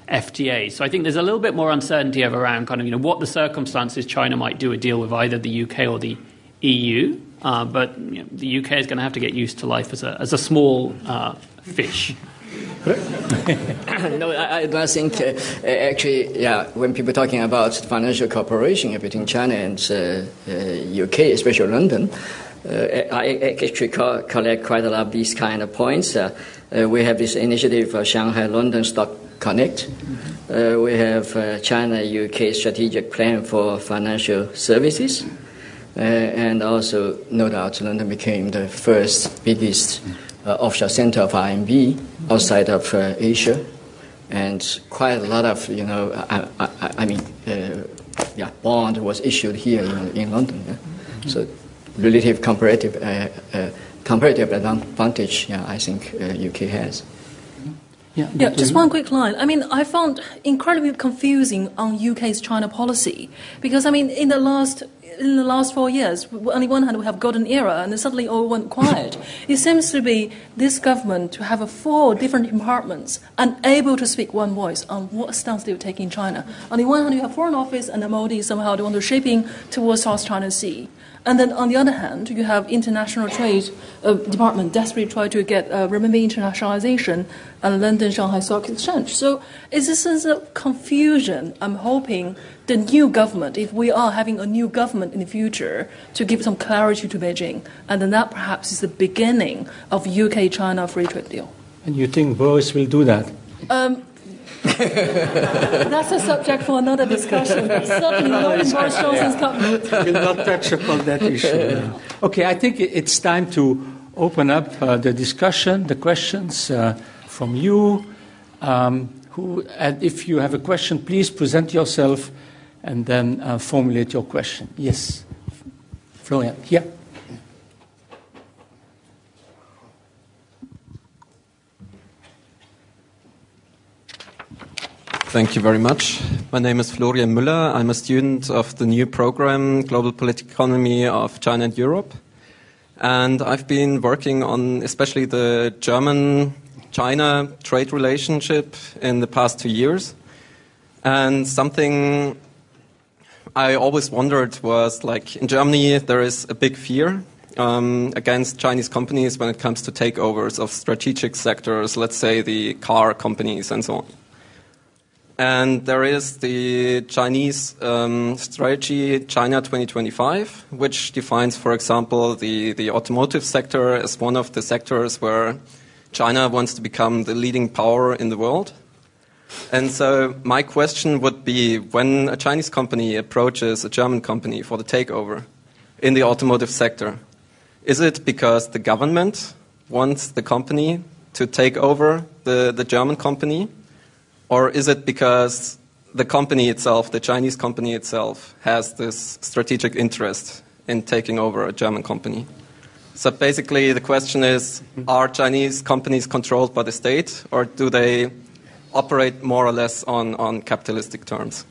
FTAs. So I think there's a little bit more uncertainty around kind of you know what the circumstances China might do a deal with either the UK or the EU. Uh, but you know, the UK is going to have to get used to life as a, as a small uh, fish. no, I, I think uh, actually, yeah, when people are talking about financial cooperation between China and uh, UK, uh, especially London, uh, I actually co- collect quite a lot of these kind of points. Uh, we have this initiative, Shanghai London Stock Connect. Mm-hmm. we have China UK strategic plan for financial services. and also, no doubt, London became the first biggest uh, offshore center of RMB outside of uh, Asia, and quite a lot of you know, I, I, I mean, uh, yeah, bond was issued here in, in London. Yeah? So, relative comparative comparative advantage, yeah, I think UK has. Yeah, Yeah, just one quick line. I mean, I found incredibly confusing on UK's China policy because I mean, in the last in the last four years, on the one hand we have golden era, and then suddenly all went quiet. it seems to be this government to have a four different departments unable to speak one voice on what stance they will take in China. On the one hand, you have Foreign Office and the Modi somehow they want to shaping towards South China Sea. And then on the other hand, you have international trade uh, department desperately trying to get uh, renminbi internationalization and London Shanghai Stock Exchange. So it's a sense of confusion. I'm hoping the new government, if we are having a new government in the future, to give some clarity to Beijing, and then that perhaps is the beginning of UK-China free trade deal. And you think Boris will do that? Um, that's a subject for another discussion. but Certainly not in Boris Johnson's government. will not touch upon that issue. now. Okay, I think it's time to open up uh, the discussion, the questions uh, from you. Um, who, and if you have a question, please present yourself and then uh, formulate your question. Yes, Florian. Yeah. Thank you very much. My name is Florian Müller. I'm a student of the new program, Global Political Economy of China and Europe. And I've been working on especially the German China trade relationship in the past two years. And something I always wondered was like in Germany, there is a big fear um, against Chinese companies when it comes to takeovers of strategic sectors, let's say the car companies and so on. And there is the Chinese um, strategy China 2025, which defines, for example, the, the automotive sector as one of the sectors where China wants to become the leading power in the world. And so my question would be when a Chinese company approaches a German company for the takeover in the automotive sector, is it because the government wants the company to take over the, the German company? Or is it because the company itself, the Chinese company itself, has this strategic interest in taking over a German company? So basically, the question is mm-hmm. are Chinese companies controlled by the state, or do they operate more or less on, on capitalistic terms?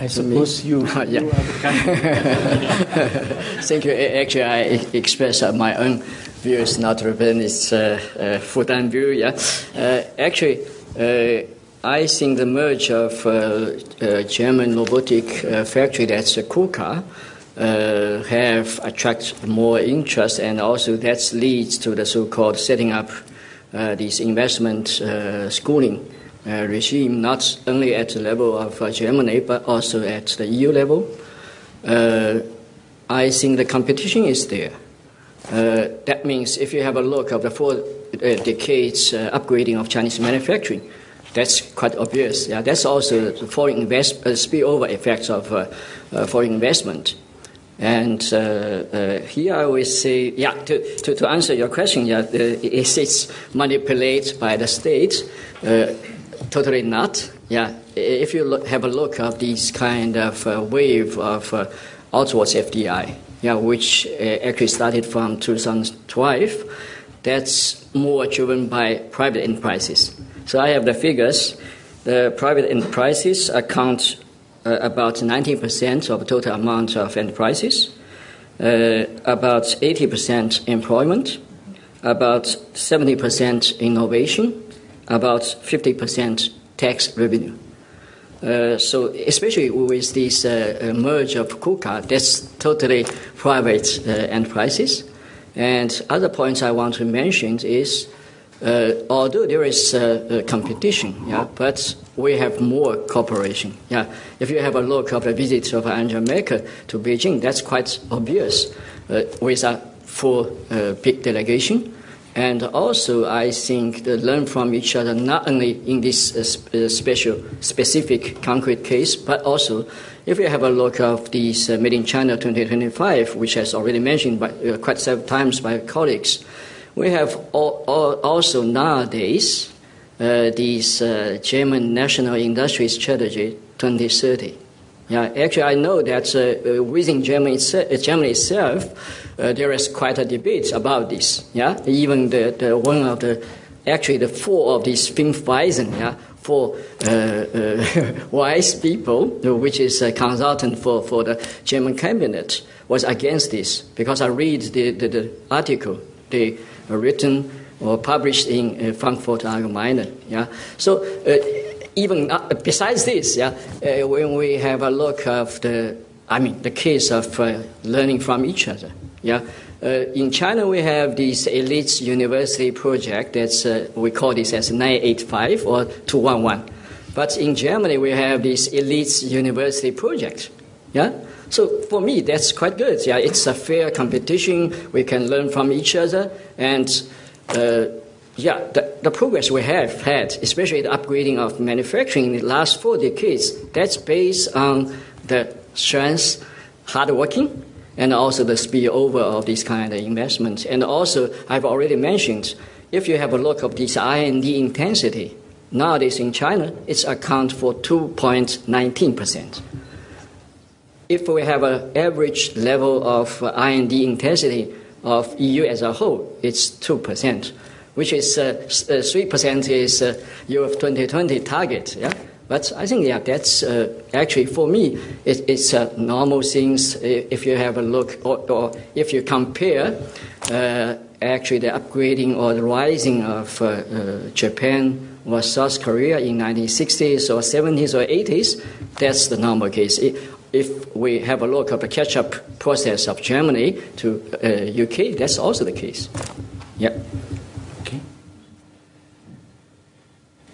I suppose you, Yeah. you are the candidate. Thank you. Actually, I express uh, my own views, not its uh, uh, Fudan view. Yeah. Uh, actually, uh, I think the merge of uh, uh, German robotic uh, factory that's uh, KUKA uh, have attracted more interest, and also that leads to the so-called setting up uh, this investment uh, screening regime, not only at the level of uh, Germany but also at the EU level. Uh, I think the competition is there. Uh, that means if you have a look of the four uh, decades uh, upgrading of Chinese manufacturing, that's quite obvious. Yeah, that's also the foreign invest uh, spillover effects of uh, uh, foreign investment. And uh, uh, here I always say, yeah, to, to, to answer your question, yeah, the, is it manipulated by the state? Totally not. Yeah, if you look, have a look of this kind of uh, wave of uh, outwards FDI, yeah, which uh, actually started from 2012, that's more driven by private enterprises. So I have the figures. The private enterprises account uh, about 19% of total amount of enterprises, uh, about 80% employment, about 70% innovation, about 50% tax revenue. Uh, so especially with this uh, uh, merge of KUKA, that's totally private uh, enterprises. And other points I want to mention is, uh, although there is uh, competition, yeah, but we have more cooperation. Yeah, if you have a look of the visit of Angela Merkel to Beijing, that's quite obvious with a full big delegation. And also, I think they learn from each other not only in this uh, uh, special, specific, concrete case, but also if you have a look of this uh, Made in China 2025, which has already mentioned by, uh, quite several times by colleagues, we have all, all, also nowadays uh, this uh, German National Industry Strategy 2030. Yeah, actually, I know that uh, uh, within Germany, uh, Germany itself, uh, there is quite a debate about this. Yeah, even the, the one of the actually the four of these Fünf Weisen, yeah, four uh, uh, wise people, which is a consultant for, for the German cabinet, was against this because I read the, the, the article they written or published in uh, Frankfurt Allgemeine. Yeah, so uh, even uh, besides this, yeah, uh, when we have a look of the, I mean, the case of uh, learning from each other, yeah. Uh, in China, we have this elite university project. That's uh, we call this as 985 or 211. But in Germany, we have this elite university project. Yeah. So for me, that's quite good. Yeah, it's a fair competition. We can learn from each other, and yeah, the, the, progress we have had, especially the upgrading of manufacturing in the last four decades, that's based on the strength, hard working, and also the spillover of this kind of investment. And also, I've already mentioned, if you have a look of this R&D intensity, nowadays in China, it's account for 2.19 percent. If we have an average level of uh, R&D intensity of EU as a whole, it's 2 percent, which is uh, 3 percent is uh, Europe 2020 target. Yeah. But I think, yeah, that's uh, actually for me, it, it's uh, normal things if you have a look or, or if you compare uh, actually the upgrading or the rising of uh, uh, Japan or South Korea in 1960s or 70s or 80s, that's the normal case. If we have a look at the catch-up process of Germany to UK, uh, that's also the case. Yeah. Okay.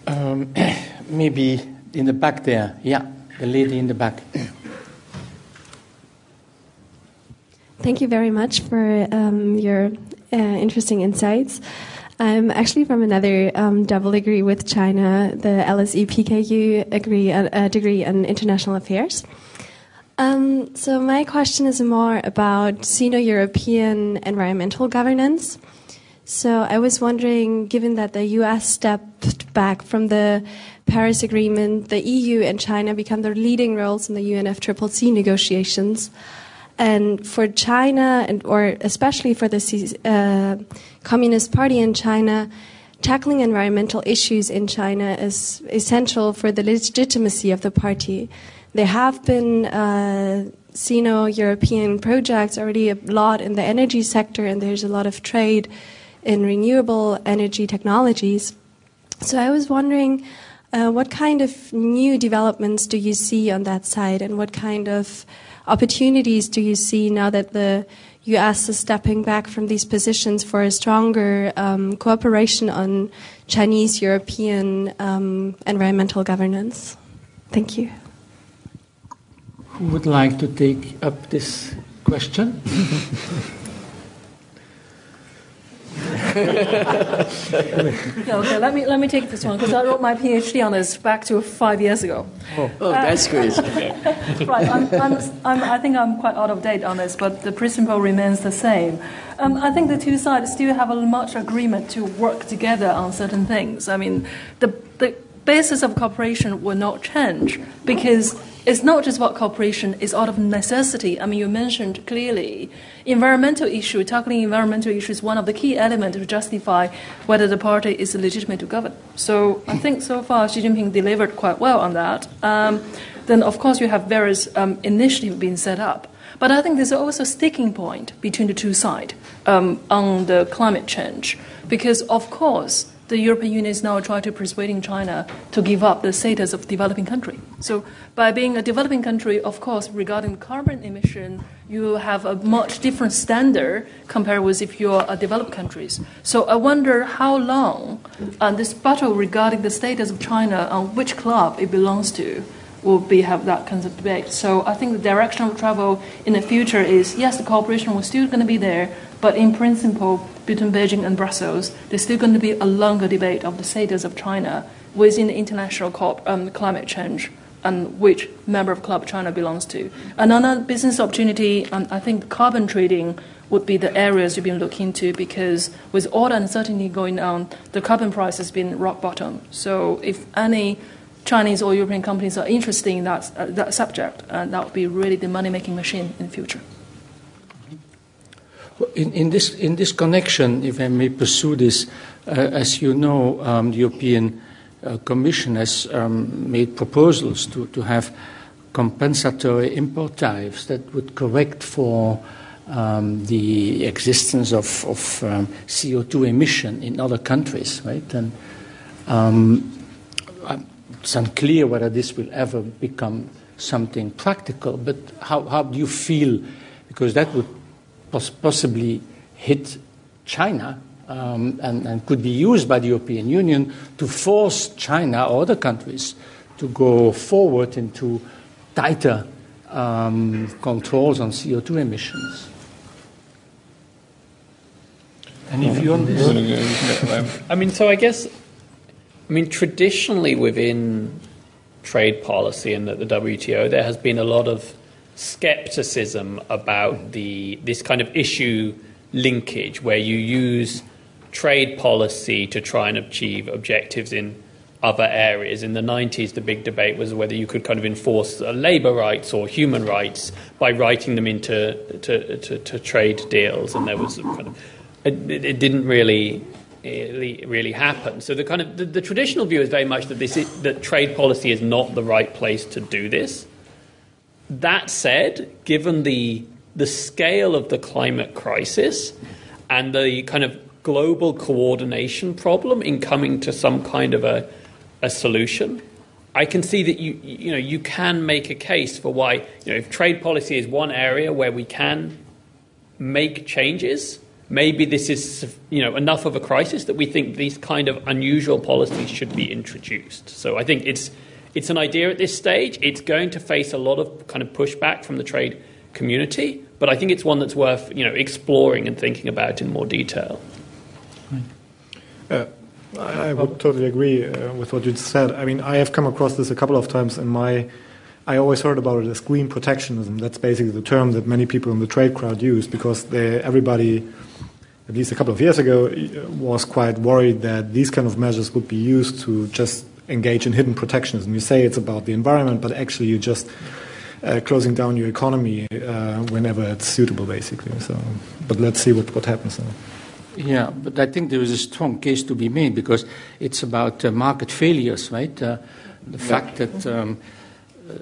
Um, maybe in the back there. Yeah, the lady in the back. Thank you very much for um, your uh, interesting insights. I'm actually from another um, double degree with China, the LSE PKU degree, uh, uh, degree in international affairs. Um, so my question is more about Sino-European environmental governance. So I was wondering, given that the U.S. stepped back from the Paris Agreement, the EU and China become the leading roles in the UNFCCC negotiations. And for China, and or especially for the uh, Communist Party in China, tackling environmental issues in China is essential for the legitimacy of the party. There have been uh, Sino-European projects already a lot in the energy sector, and there's a lot of trade in renewable energy technologies. So I was wondering uh, what kind of new developments do you see on that side, and what kind of opportunities do you see now that the U.S. is stepping back from these positions for a stronger um, cooperation on Chinese European um, environmental governance? Thank you. Who would like to take up this question? yeah, okay, let me, let me take this one because I wrote my PhD on this back to five years ago. Oh, oh that's great. right, I'm, I'm, I'm, i think I'm quite out of date on this, but the principle remains the same. Um, I think the two sides still have a much agreement to work together on certain things. I mean, the, the basis of cooperation will not change because it's not just about cooperation, it's out of necessity. I mean, you mentioned clearly environmental issue, tackling environmental issues is one of the key elements to justify whether the party is legitimate to govern. So I think so far Xi Jinping delivered quite well on that. Um, then, of course, you have various um, initiatives being set up. But I think there's also a sticking point between the two sides um, on the climate change. Because, of course, the European Union is now trying to persuading China to give up the status of developing country. So by being a developing country, of course, regarding carbon emission, you have a much different standard compared with if you're a developed countries. So I wonder how long uh, this battle regarding the status of China on which club it belongs to will be have that kind of debate. So I think the direction of travel in the future is yes, the cooperation will still going to be there, but in principle, between Beijing and Brussels, there's still going to be a longer debate of the status of China within the international um, climate change and which member of Club China belongs to. Another business opportunity, um, I think carbon trading would be the areas you've been looking into because with all the uncertainty going on, the carbon price has been rock bottom. So if any Chinese or European companies are interested in that, uh, that subject, and that would be really the money-making machine in the future. In, in, this, in this connection, if I may pursue this, uh, as you know, um, the European uh, Commission has um, made proposals to, to have compensatory import tariffs that would correct for um, the existence of, of um, CO2 emission in other countries, right? And um, it's unclear whether this will ever become something practical, but how, how do you feel? Because that would pos- possibly hit China um, and, and, could be used by the European Union to force China or other countries to go forward into tighter um, controls on CO2 emissions. Any view on this? I mean, so I guess, I mean, traditionally within trade policy and at the WTO, there has been a lot of skepticism about the this kind of issue linkage where you use trade policy to try and achieve objectives in other areas. In the 90s, the big debate was whether you could kind of enforce uh, labor rights or human rights by writing them into to, to, to trade deals, and there was kind of it, it didn't really really, really happen. So the kind of the, the, traditional view is very much that this is, that trade policy is not the right place to do this. That said, given the the scale of the climate crisis and the kind of global coordination problem in coming to some kind of a, a solution, I can see that you you know you can make a case for why you know if trade policy is one area where we can make changes maybe this is you know enough of a crisis that we think these kind of unusual policies should be introduced. So I think it's it's an idea at this stage. It's going to face a lot of kind of pushback from the trade community, but I think it's one that's worth you know exploring and thinking about in more detail. Uh, I would totally agree uh, with what you said. I mean, I have come across this a couple of times in my. I always heard about it as green protectionism. That's basically the term that many people in the trade crowd use because they, everybody at least a couple of years ago, was quite worried that these kind of measures would be used to just engage in hidden protectionism. You say it's about the environment, but actually you're just uh, closing down your economy uh, whenever it's suitable, basically. So, but let's see what, what happens now. Yeah, but I think there is a strong case to be made because it's about uh, market failures, right? Uh, the fact that um,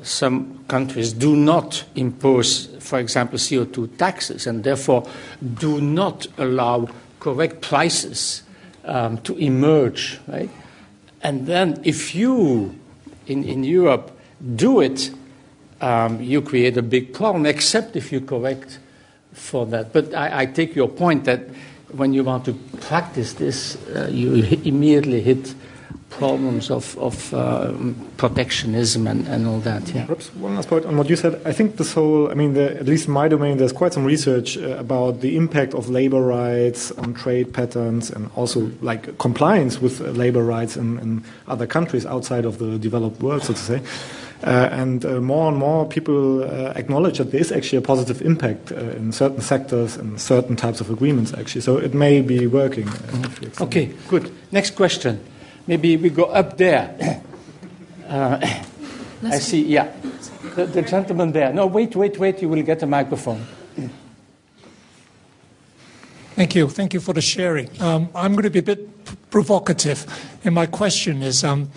some countries do not impose, for example, CO2 taxes and therefore do not allow correct prices um, to emerge, right? And then if you in, in Europe do it, um, you create a big problem, except if you correct for that. But I, I take your point that when you want to practice this, uh, you immediately hit problems of, of uh, protectionism and, and all that. Yeah. Perhaps one last point on what you said. I think this whole, I mean, the, at least in my domain, there's quite some research uh, about the impact of labor rights on trade patterns and also like compliance with uh, labor rights in, in, other countries outside of the developed world, so to say. Uh, and uh, more and more people uh, acknowledge that there is actually a positive impact in certain sectors and certain types of agreements, actually. So it may be working. okay, good. Next question. Maybe we go up there. Uh, I see, yeah. The, the, gentleman there. No, wait, wait, wait. You will get a microphone. Thank you. Thank you for the sharing. Um, I'm going to be a bit provocative. And my question is um,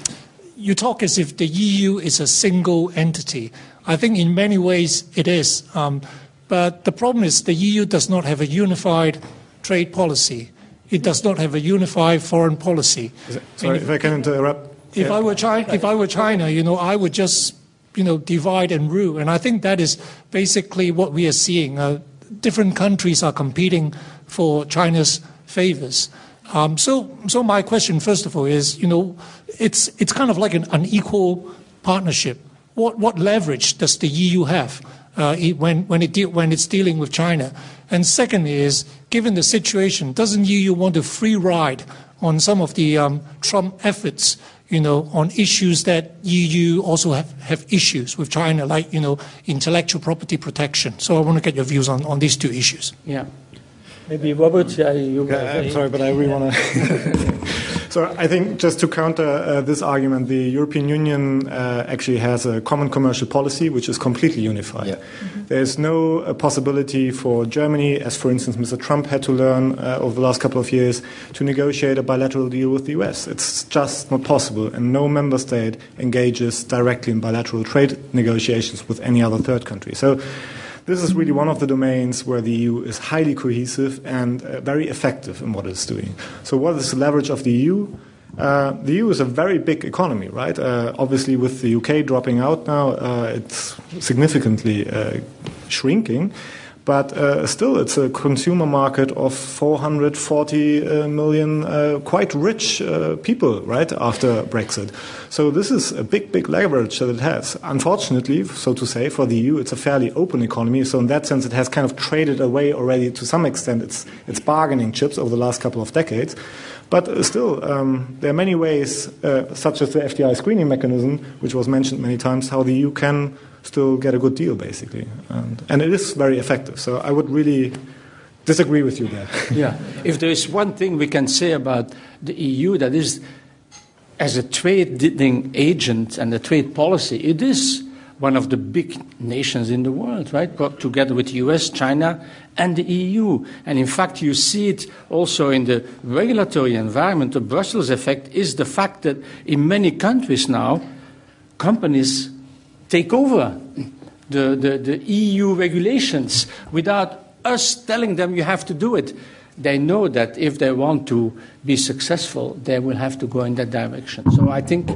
you talk as if the EU is a single entity. I think in many ways it is. Um, but the problem is the EU does not have a unified trade policy. It does not have a unified foreign policy. Sorry, if, if, I can interrupt. If yeah. I were China, if I were China, you know, I would just, you know, divide and rule. And I think that is basically what we are seeing. Uh, different countries are competing for China's favors. Um, so, so my question, first of all, is, you know, it's it's kind of like an unequal partnership. What what leverage does the EU have uh, when when it de- when it's dealing with China? And second is, given the situation, doesn't EU want a free ride on some of the um, Trump efforts, you know, on issues that EU also have, have issues with China, like, you know, intellectual property protection? So I want to get your views on, on these two issues. Yeah. Maybe Robert, uh, you. I'm sorry, but I really want to. So I think just to counter uh, this argument, the European Union uh, actually has a common commercial policy which is completely unified. Yeah. Mm-hmm. There's no uh, possibility for Germany, as for instance Mr. Trump had to learn uh, over the last couple of years, to negotiate a bilateral deal with the US. It's just not possible, and no member state engages directly in bilateral trade negotiations with any other third country. So this is really one of the domains where the EU is highly cohesive and uh, very effective in what it's doing. So, what is the leverage of the EU? Uh, the EU is a very big economy, right? Uh, obviously, with the UK dropping out now, uh, it's significantly uh, shrinking. But uh, still, it's a consumer market of 440 uh, million uh, quite rich uh, people, right, after Brexit. So this is a big, big leverage that it has. Unfortunately, so to say, for the EU, it's a fairly open economy. So in that sense, it has kind of traded away already to some extent its, its bargaining chips over the last couple of decades. But uh, still, um, there are many ways, such as the FDI screening mechanism, which was mentioned many times, how the EU can still get a good deal, basically. And, and it is very effective. So I would really disagree with you there. yeah. If there is one thing we can say about the EU that is, as a trading agent and a trade policy, it is one of the big nations in the world, right? Together with the US, China, and the EU. And in fact, you see it also in the regulatory environment. The Brussels effect is the fact that in many countries now, companies take over the, the, the EU regulations without us telling them you have to do it. They know that if they want to be successful, they will have to go in that direction. So I think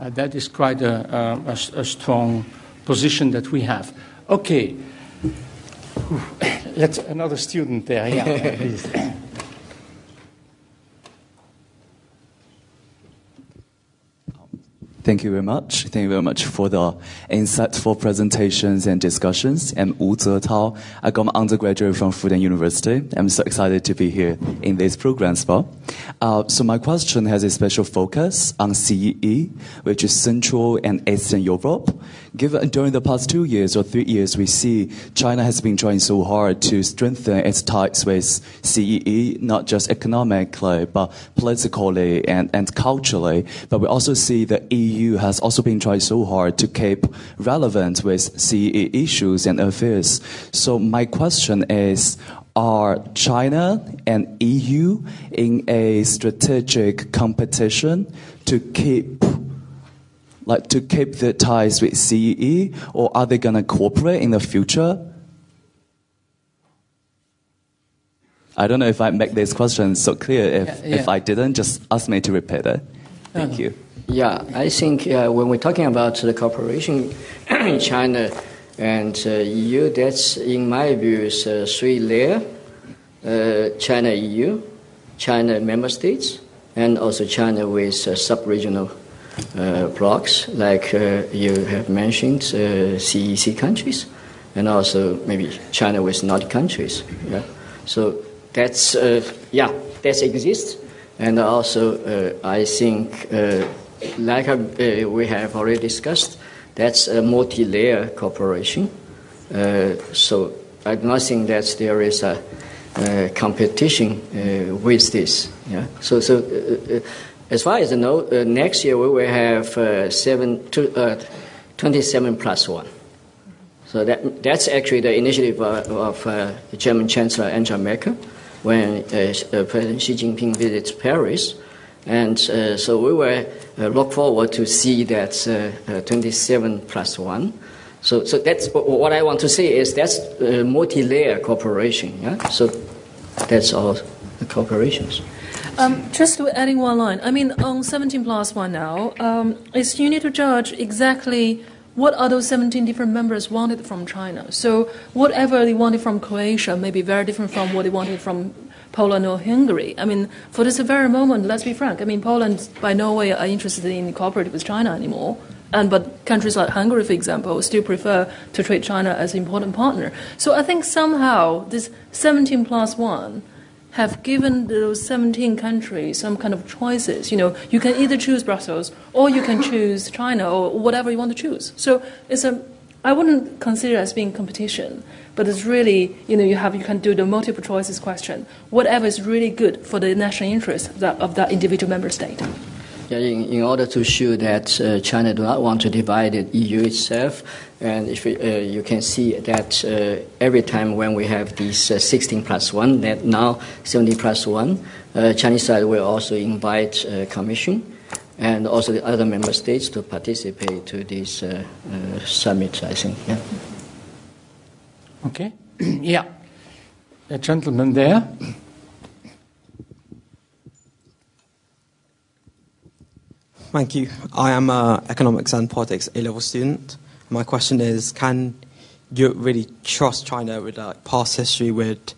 uh, that is quite a, a, a, strong position that we have. Okay, let's another student there. Yeah, Thank you very much. Thank you very much for the insightful presentations and discussions. I'm Wu Zetao. I got my undergraduate from Fudan University. I'm so excited to be here in this program as well. Uh, so my question has a special focus on CEE, which is Central and Eastern Europe. Given uh, during the past two years or three years, we see China has been trying so hard to strengthen its ties with CEE, not just economically, but politically and, and culturally. But we also see the EU EU has also been trying so hard to keep relevant with CEE issues and affairs. So my question is, are China and EU in a strategic competition to keep like to keep the ties with CEE or are they going to cooperate in the future? I don't know if I make this question so clear. If, yeah, yeah. if I didn't, just ask me to repeat it. Thank you. Yeah, I think uh, when we're talking about the cooperation in China and uh, EU, that's in my view is uh, three layer: uh, China EU, China member states, and also China with uh, sub-regional blocks like you have mentioned, CEC countries, and also maybe China with Nordic countries. Yeah, so that's yeah, that exists, and also I think like uh, we have already discussed, that's a multi-layer cooperation. Uh, so I do not think that there is a, a competition uh, with this. Yeah. So, so uh, uh, as far as I know, uh, next year we will have seven, two, 27 plus one. So that, that's actually the initiative of, of German Chancellor Angela Merkel when President Xi Jinping visits Paris. And uh, so we will uh, look forward to see that uh, 27 plus 1. So, so that's what I want to say is that's multi-layer cooperation. Yeah? So that's all the cooperations. Um, just to adding one line. I mean, on 17 plus 1 now, um, is you need to judge exactly what are those 17 different members wanted from China. So whatever they wanted from Croatia may be very different from what they wanted from Poland or Hungary. I mean, for this very moment, let's be frank. I mean, Poland by no way are interested in cooperating with China anymore. And but countries like Hungary, for example, still prefer to treat China as an important partner. So I think somehow this 17 plus one have given those 17 countries some kind of choices. You know, you can either choose Brussels or you can choose China or whatever you want to choose. So it's a I wouldn't consider it as being competition, but it's really, you know, you have you can do the multiple choices question. Whatever is really good for the national interest of that, of that individual member state. Yeah, in, in order to show that uh, China do not want to divide the EU itself, and if uh, you can see that uh, every time when we have these uh, 16 plus 1, that now 70 plus 1, uh, Chinese side will also invite uh, Commission and also the other member states to participate to this uh, summit, I think. Yeah. Okay. yeah. A gentleman there. Thank you. I am an economics and politics A level student. My question is Can you really trust China with like, past history with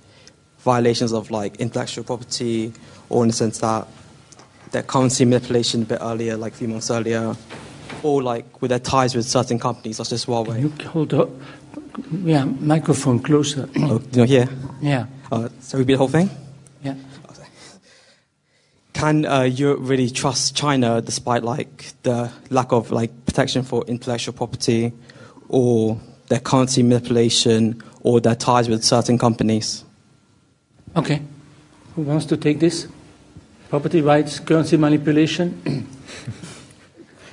violations of like intellectual property, or in the sense that their currency manipulation a bit earlier, like a few months earlier, or like with their ties with certain companies such as Huawei? Can you hold up? Yeah, microphone closer. oh, you know, here? Yeah. Uh, so repeat the whole thing? Yeah. Can uh, Europe really trust China despite like the lack of like protection for intellectual property, or their currency manipulation, or their ties with certain companies? Okay. Who wants to take this? Property rights, currency manipulation?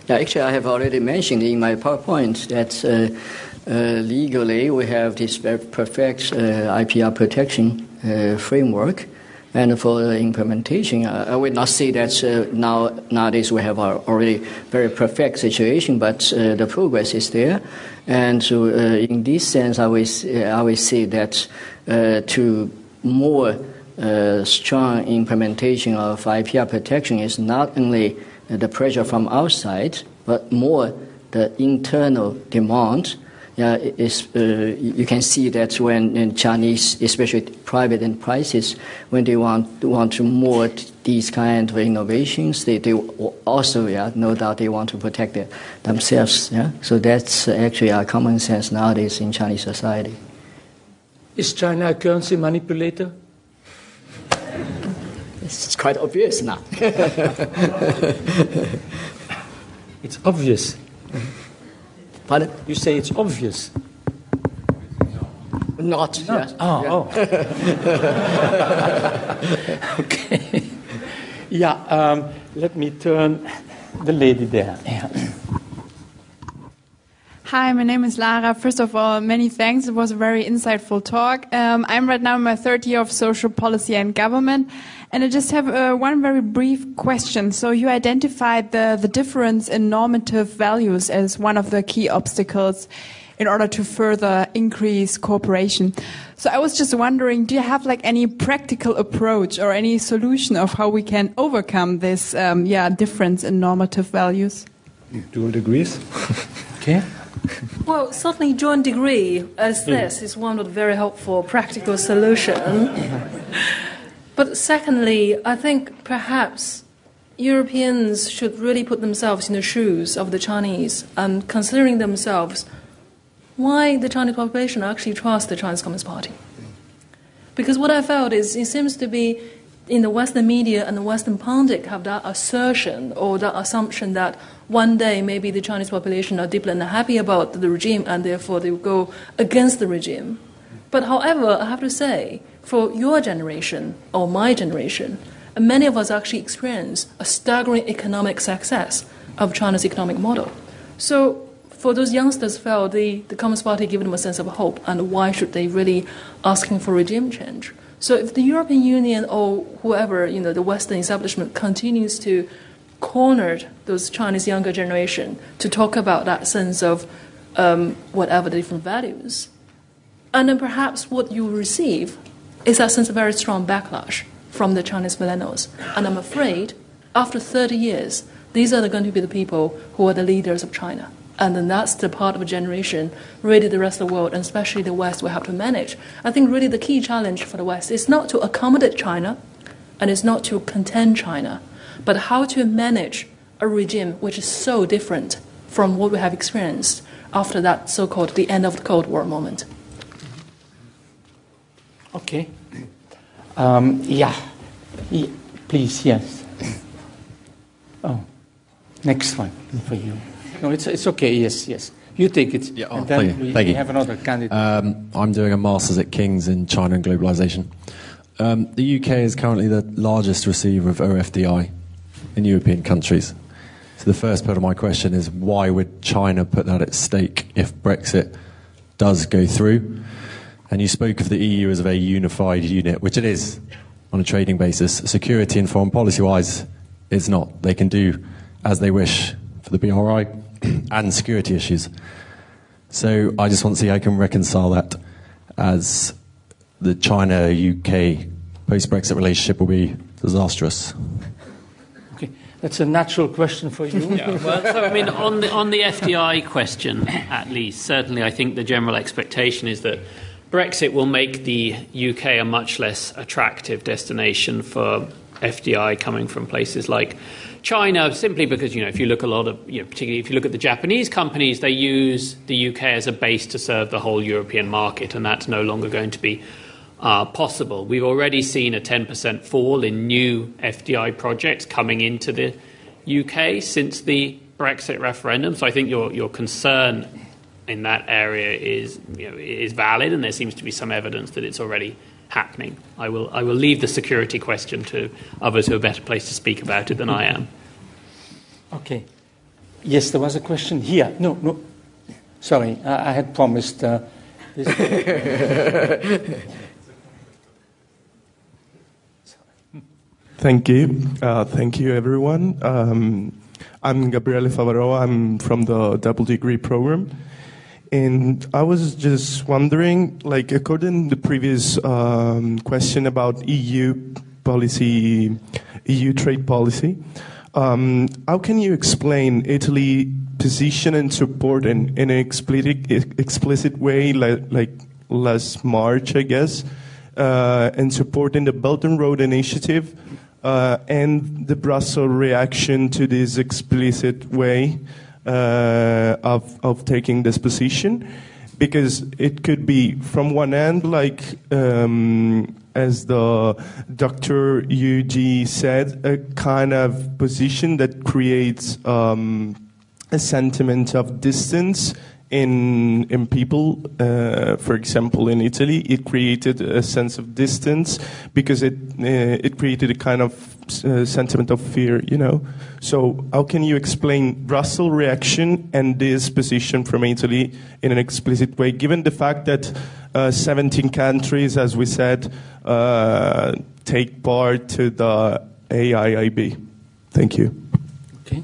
yeah, actually, I have already mentioned in my PowerPoint that uh, uh, legally we have this very perfect uh, IPR protection uh, framework. And for the implementation, I would not say that uh, now nowadays we have a already very perfect situation, but uh, the progress is there. And so, in this sense, I will, I will say that to more uh, strong implementation of IPR protection is not only the pressure from outside, but more the internal demand. Yeah, is, uh, you can see that when Chinese, especially private enterprises, when they want want to more these kind of innovations, they, they also, yeah, no doubt they want to protect their, themselves. Yeah, so that's actually a common sense nowadays in Chinese society. Is China a currency manipulator? It's quite obvious now. it's obvious. Pardon? You say it's obvious. Not. Not. Yes. Oh, yeah. oh. okay. Yeah, um, let me turn the lady there. Yeah. Hi, my name is Lara. First of all, many thanks. It was a very insightful talk. Um, I'm right now in my third year of social policy and government, and I just have uh, one very brief question. So you identified the, the difference in normative values as one of the key obstacles in order to further increase cooperation. So I was just wondering, do you have like any practical approach or any solution of how we can overcome this, um, yeah, difference in normative values? Dual degrees. okay. Well, certainly joint degree as this is one of the very helpful practical solution. but secondly, I think perhaps Europeans should really put themselves in the shoes of the Chinese and considering themselves why the Chinese population actually trusts the Chinese Communist Party. Because what I felt is it seems to be in the Western media and the Western pundit have that assertion or that assumption that one day maybe the Chinese population are deeply unhappy about the regime and therefore they will go against the regime. But however, I have to say, for your generation or my generation, many of us actually experience a staggering economic success of China's economic model. So for those youngsters felt the, the Communist Party gave them a sense of hope and why should they really asking for regime change? So if the European Union or whoever, you know, the Western establishment continues to corner those Chinese younger generation to talk about that sense of um, whatever the different values, and then perhaps what you receive is that sense of very strong backlash from the Chinese millennials. And I'm afraid, after 30 years, these are going to be the people who are the leaders of China. And then that's the part of a generation really the rest of the world, and especially the West, will have to manage. I think really the key challenge for the West is not to accommodate China, and it's not to contain China, but how to manage a regime which is so different from what we have experienced after that so-called the end of the Cold War moment. Okay. Um, yeah. yeah. Please, yes. Oh, next one for you. No, it's, it's okay. Yes, yes. You take it. Yeah, and oh, then thank you. we, Thank we you. have another candidate. Um, I'm doing a master's at King's in China and globalization. Um, the UK is currently the largest receiver of OFDI in European countries. So the first part of my question is why would China put that at stake if Brexit does go through? And you spoke of the EU as a very unified unit, which it is on a trading basis. Security and foreign policy wise, it's not. They can do as they wish for the BRI and security issues. So I just want to see how I can reconcile that as the China UK post Brexit relationship will be disastrous. okay, that's a natural question for you. Yeah, well, so I mean, on the on the FDI question, at least, certainly, I think the general expectation is that Brexit will make the UK a much less attractive destination for FDI coming from places like China, simply because you know if you look a lot of, you know, particularly if you look at the Japanese companies, they use the UK as a base to serve the whole European market, and that's no longer going to be uh, possible. We've already seen a 10% fall in new FDI projects coming into the UK since the Brexit referendum. So I think your your concern in that area is you know, is valid, and there seems to be some evidence that it's already happening. I will I will leave the security question to others who are better placed to speak about it than I am. Okay. Yes, there was a question here. No, no. Sorry, I, I had promised. Uh, this. Thank you. Uh, thank you, everyone. Um, I'm Gabriele Favaro. I'm from the double degree program. And I was just wondering, like, according to the previous um, question about EU policy, EU trade policy, um, how can you explain Italy position and support in, in an explicit, explicit way, like, like last March, I guess, uh, and supporting the Belt and Road Initiative uh, and the Brussels reaction to this explicit way uh, of, of taking this position? Because it could be, from one end, like um, as the Dr. Yu Jie said, a kind of position that creates um, a sentiment of distance in in people. Uh, for example, in Italy, it created a sense of distance because it uh, it created a kind of uh, sentiment of fear. You know. So how can you explain Brussels reaction and this position from Italy in an explicit way, given the fact that uh, 17 countries, as we said, uh, take part to the AIIB? Thank you. Okay.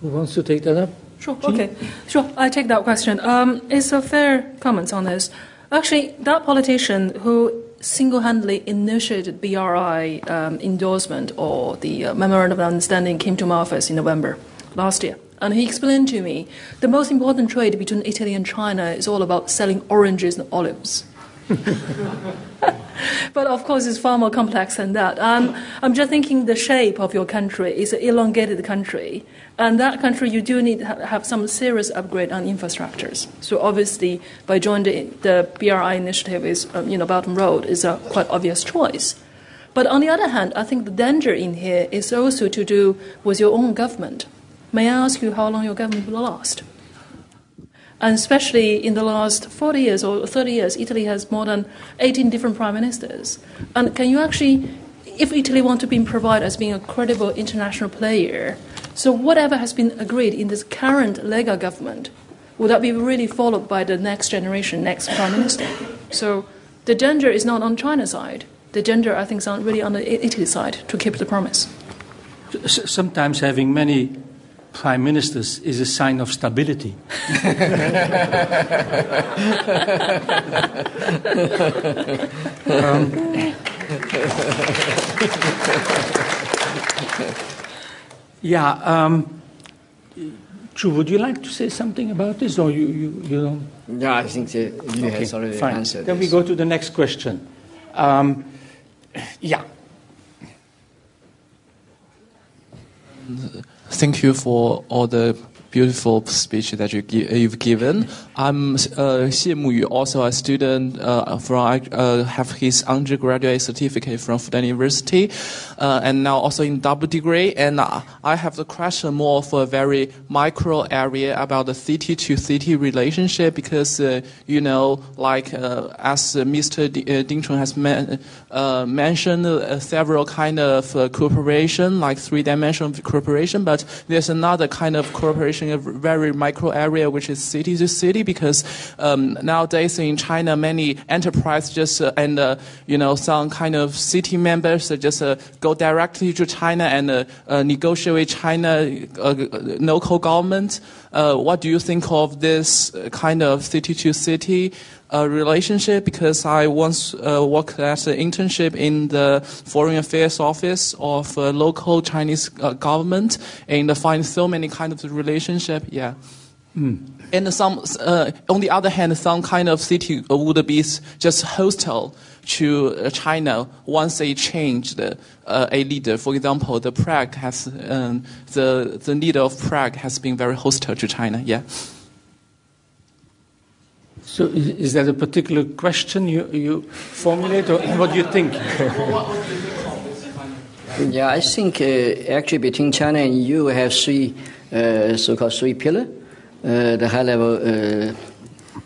Who wants to take that up? Sure. Okay. Sure. I take that question. Um, it's a fair comment on this. Actually, that politician who single-handedly initiated BRI um, endorsement or the uh, memorandum of understanding came to my office in November last year, and he explained to me the most important trade between Italy and China is all about selling oranges and olives. but of course, it's far more complex than that. Um, I'm just thinking the shape of your country is an elongated country, and that country you do need to have some serious upgrade on infrastructures. So obviously, by joining the, the BRI initiative, is um, you know Belt Road is a quite obvious choice. But on the other hand, I think the danger in here is also to do with your own government. May I ask you how long your government will last? And especially in the last 40 years or 30 years, Italy has more than 18 different prime ministers. And can you actually, if Italy want to be provided as being a credible international player, so whatever has been agreed in this current Lega government, would that be really followed by the next generation, next prime minister? So the danger is not on China's side. The danger, I think, is really on the Italy side to keep the promise. Sometimes having many prime ministers is a sign of stability. Um, yeah. Um, Chu, would you like to say something about this, or you, you, you don't? Yeah, I think the, you Okay, has already fine. answered Then this. we go to the next question. Um, yeah. Thank you for all the beautiful speech that you you've given. I'm uh, Xie Muyu, also a student uh, from uh, have his undergraduate certificate from Fudan University, uh, and now also in double degree. And I have the question more for a very micro area about the city to city relationship because uh, you know, like uh, as Mr. D- Ding Chun has man- mentioned, several kind of cooperation, like three dimensional cooperation, but there's another kind of cooperation, a very micro area, which is city to city, because um, nowadays in China, many enterprise just uh, and uh, you know some kind of city members just uh, go directly to China and uh, uh, negotiate with China uh, local government. what do you think of this kind of city to city? uh, relationship because I once uh, worked as an internship in the Foreign Affairs Office of uh, local Chinese uh, government and find so many kind of relationship. Yeah. Mm. And some, uh, on the other hand, some kind of city would be just hostile to uh, China once they change the, a leader. For example, the Prague has um, the the leader of Prague has been very hostile to China. Yeah. So, is that a particular question you, you formulate, or what do you think? yeah, I think uh, actually between China and EU, we have three uh, so-called three pillar, uh, the high-level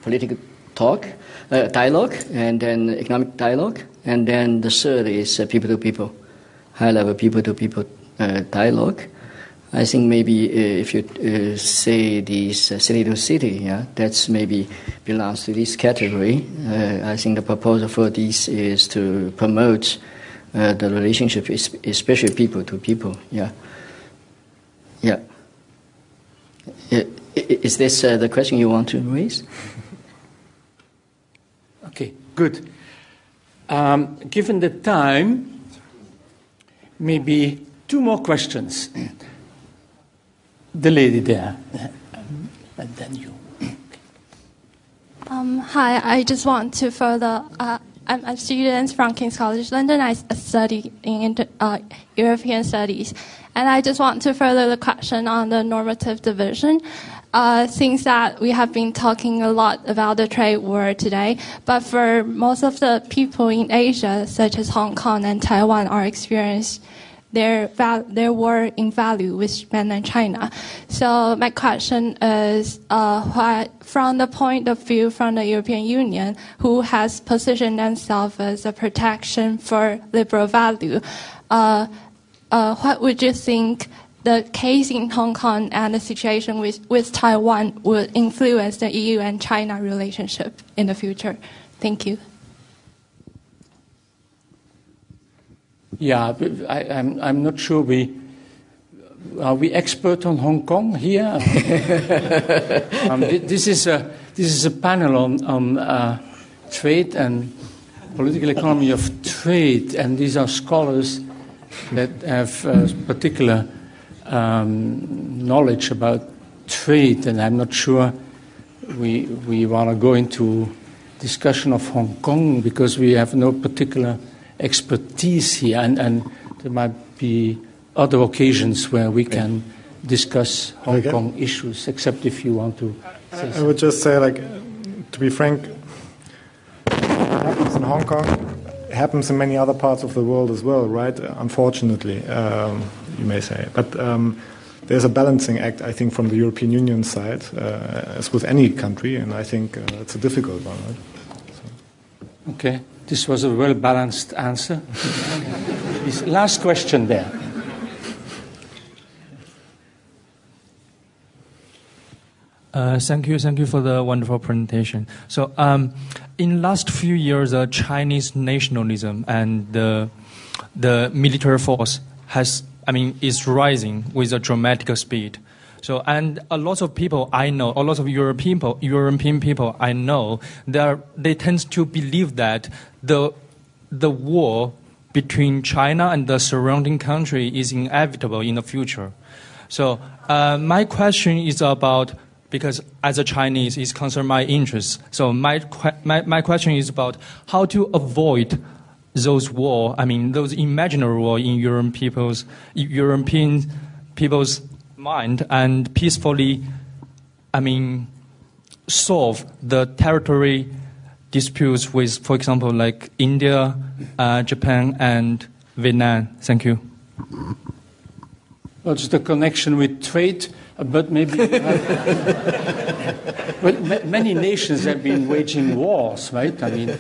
political talk, uh, dialogue, and then economic dialogue, and then the third is uh, people-to-people, high-level people-to-people dialogue. I think maybe if you say this uh, city to city, yeah, that's maybe belongs to this category. I think the proposal for this is to promote uh, the relationship, especially people to people. Yeah, yeah. Is this uh, the question you want to raise? Okay, good. Um, given the time, maybe two more questions the lady there, and then you. Um, hi, I just want to further. Uh, I'm a student from King's College London. I study in uh, European studies, and I just want to further the question on the normative division. Uh, things that we have been talking a lot about the trade war today, but for most of the people in Asia, such as Hong Kong and Taiwan, are experiencing their their war in value with mainland China. So my question is, uh, from the point of view from the European Union, who has positioned themselves as a protection for liberal value, uh, uh, what would you think? The case in Hong Kong and the situation with, with Taiwan would influence the EU and China relationship in the future. Thank you. Yeah, I, am I'm, I'm not sure we are we expert on Hong Kong here. um, this is a this is a panel on on uh, trade and political economy of trade, and these are scholars that have uh, particular um, knowledge about trade, and I'm not sure we we want to go into discussion of Hong Kong because we have no particular expertise here, and, and there might be other occasions where we can discuss Hong okay. Kong issues, except if you want to. I, I would just say, like, to be frank, happens in Hong Kong happens in many other parts of the world as well, right? Unfortunately, um, you may say, but. Um, there's a balancing act, I think, from the European Union side, uh, as with any country, and I think uh, it's a difficult one. Right? So. Okay. This was a well balanced answer. last question there. Uh, thank you, thank you for the wonderful presentation. So, um, in last few years, uh, Chinese nationalism and the the military force has, I mean, is rising with a dramatic speed. So, and a lot of people I know, a lot of European people, European people I know, they tend to believe that the the war between China and the surrounding country is inevitable in the future. So, uh, my question is about because as a Chinese, it concerned my interests. So, my, my my question is about how to avoid those war. I mean, those imaginary war in European people's European people's mind and peacefully, I mean, solve the territory disputes with, for example, like India, uh, Japan, and Vietnam? Thank you. Well, just a connection with trade, uh, but maybe. well, ma- many nations have been waging wars, right? I mean,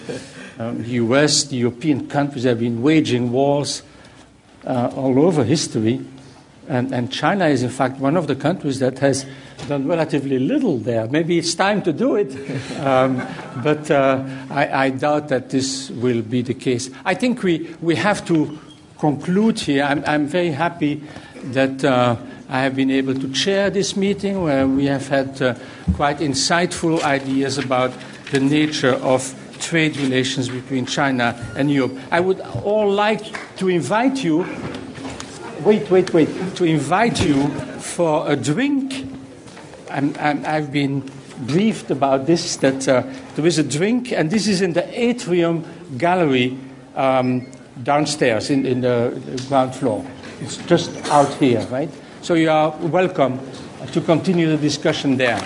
um, the US, the European countries have been waging wars uh, all over history. And, and China is, in fact, one of the countries that has done relatively little there. Maybe it's time to do it, um, but uh, I, I doubt that this will be the case. I think we, we have to conclude here. I'm, I'm very happy that uh, I have been able to chair this meeting where we have had uh, quite insightful ideas about the nature of trade relations between China and Europe. I would all like to invite you, wait, wait, wait, to invite you for a drink. I'm, I'm, I've been briefed about this that uh, there is a drink, and this is in the atrium gallery um, downstairs in, in the ground floor. It's just out here, right? So you are welcome to continue the discussion there.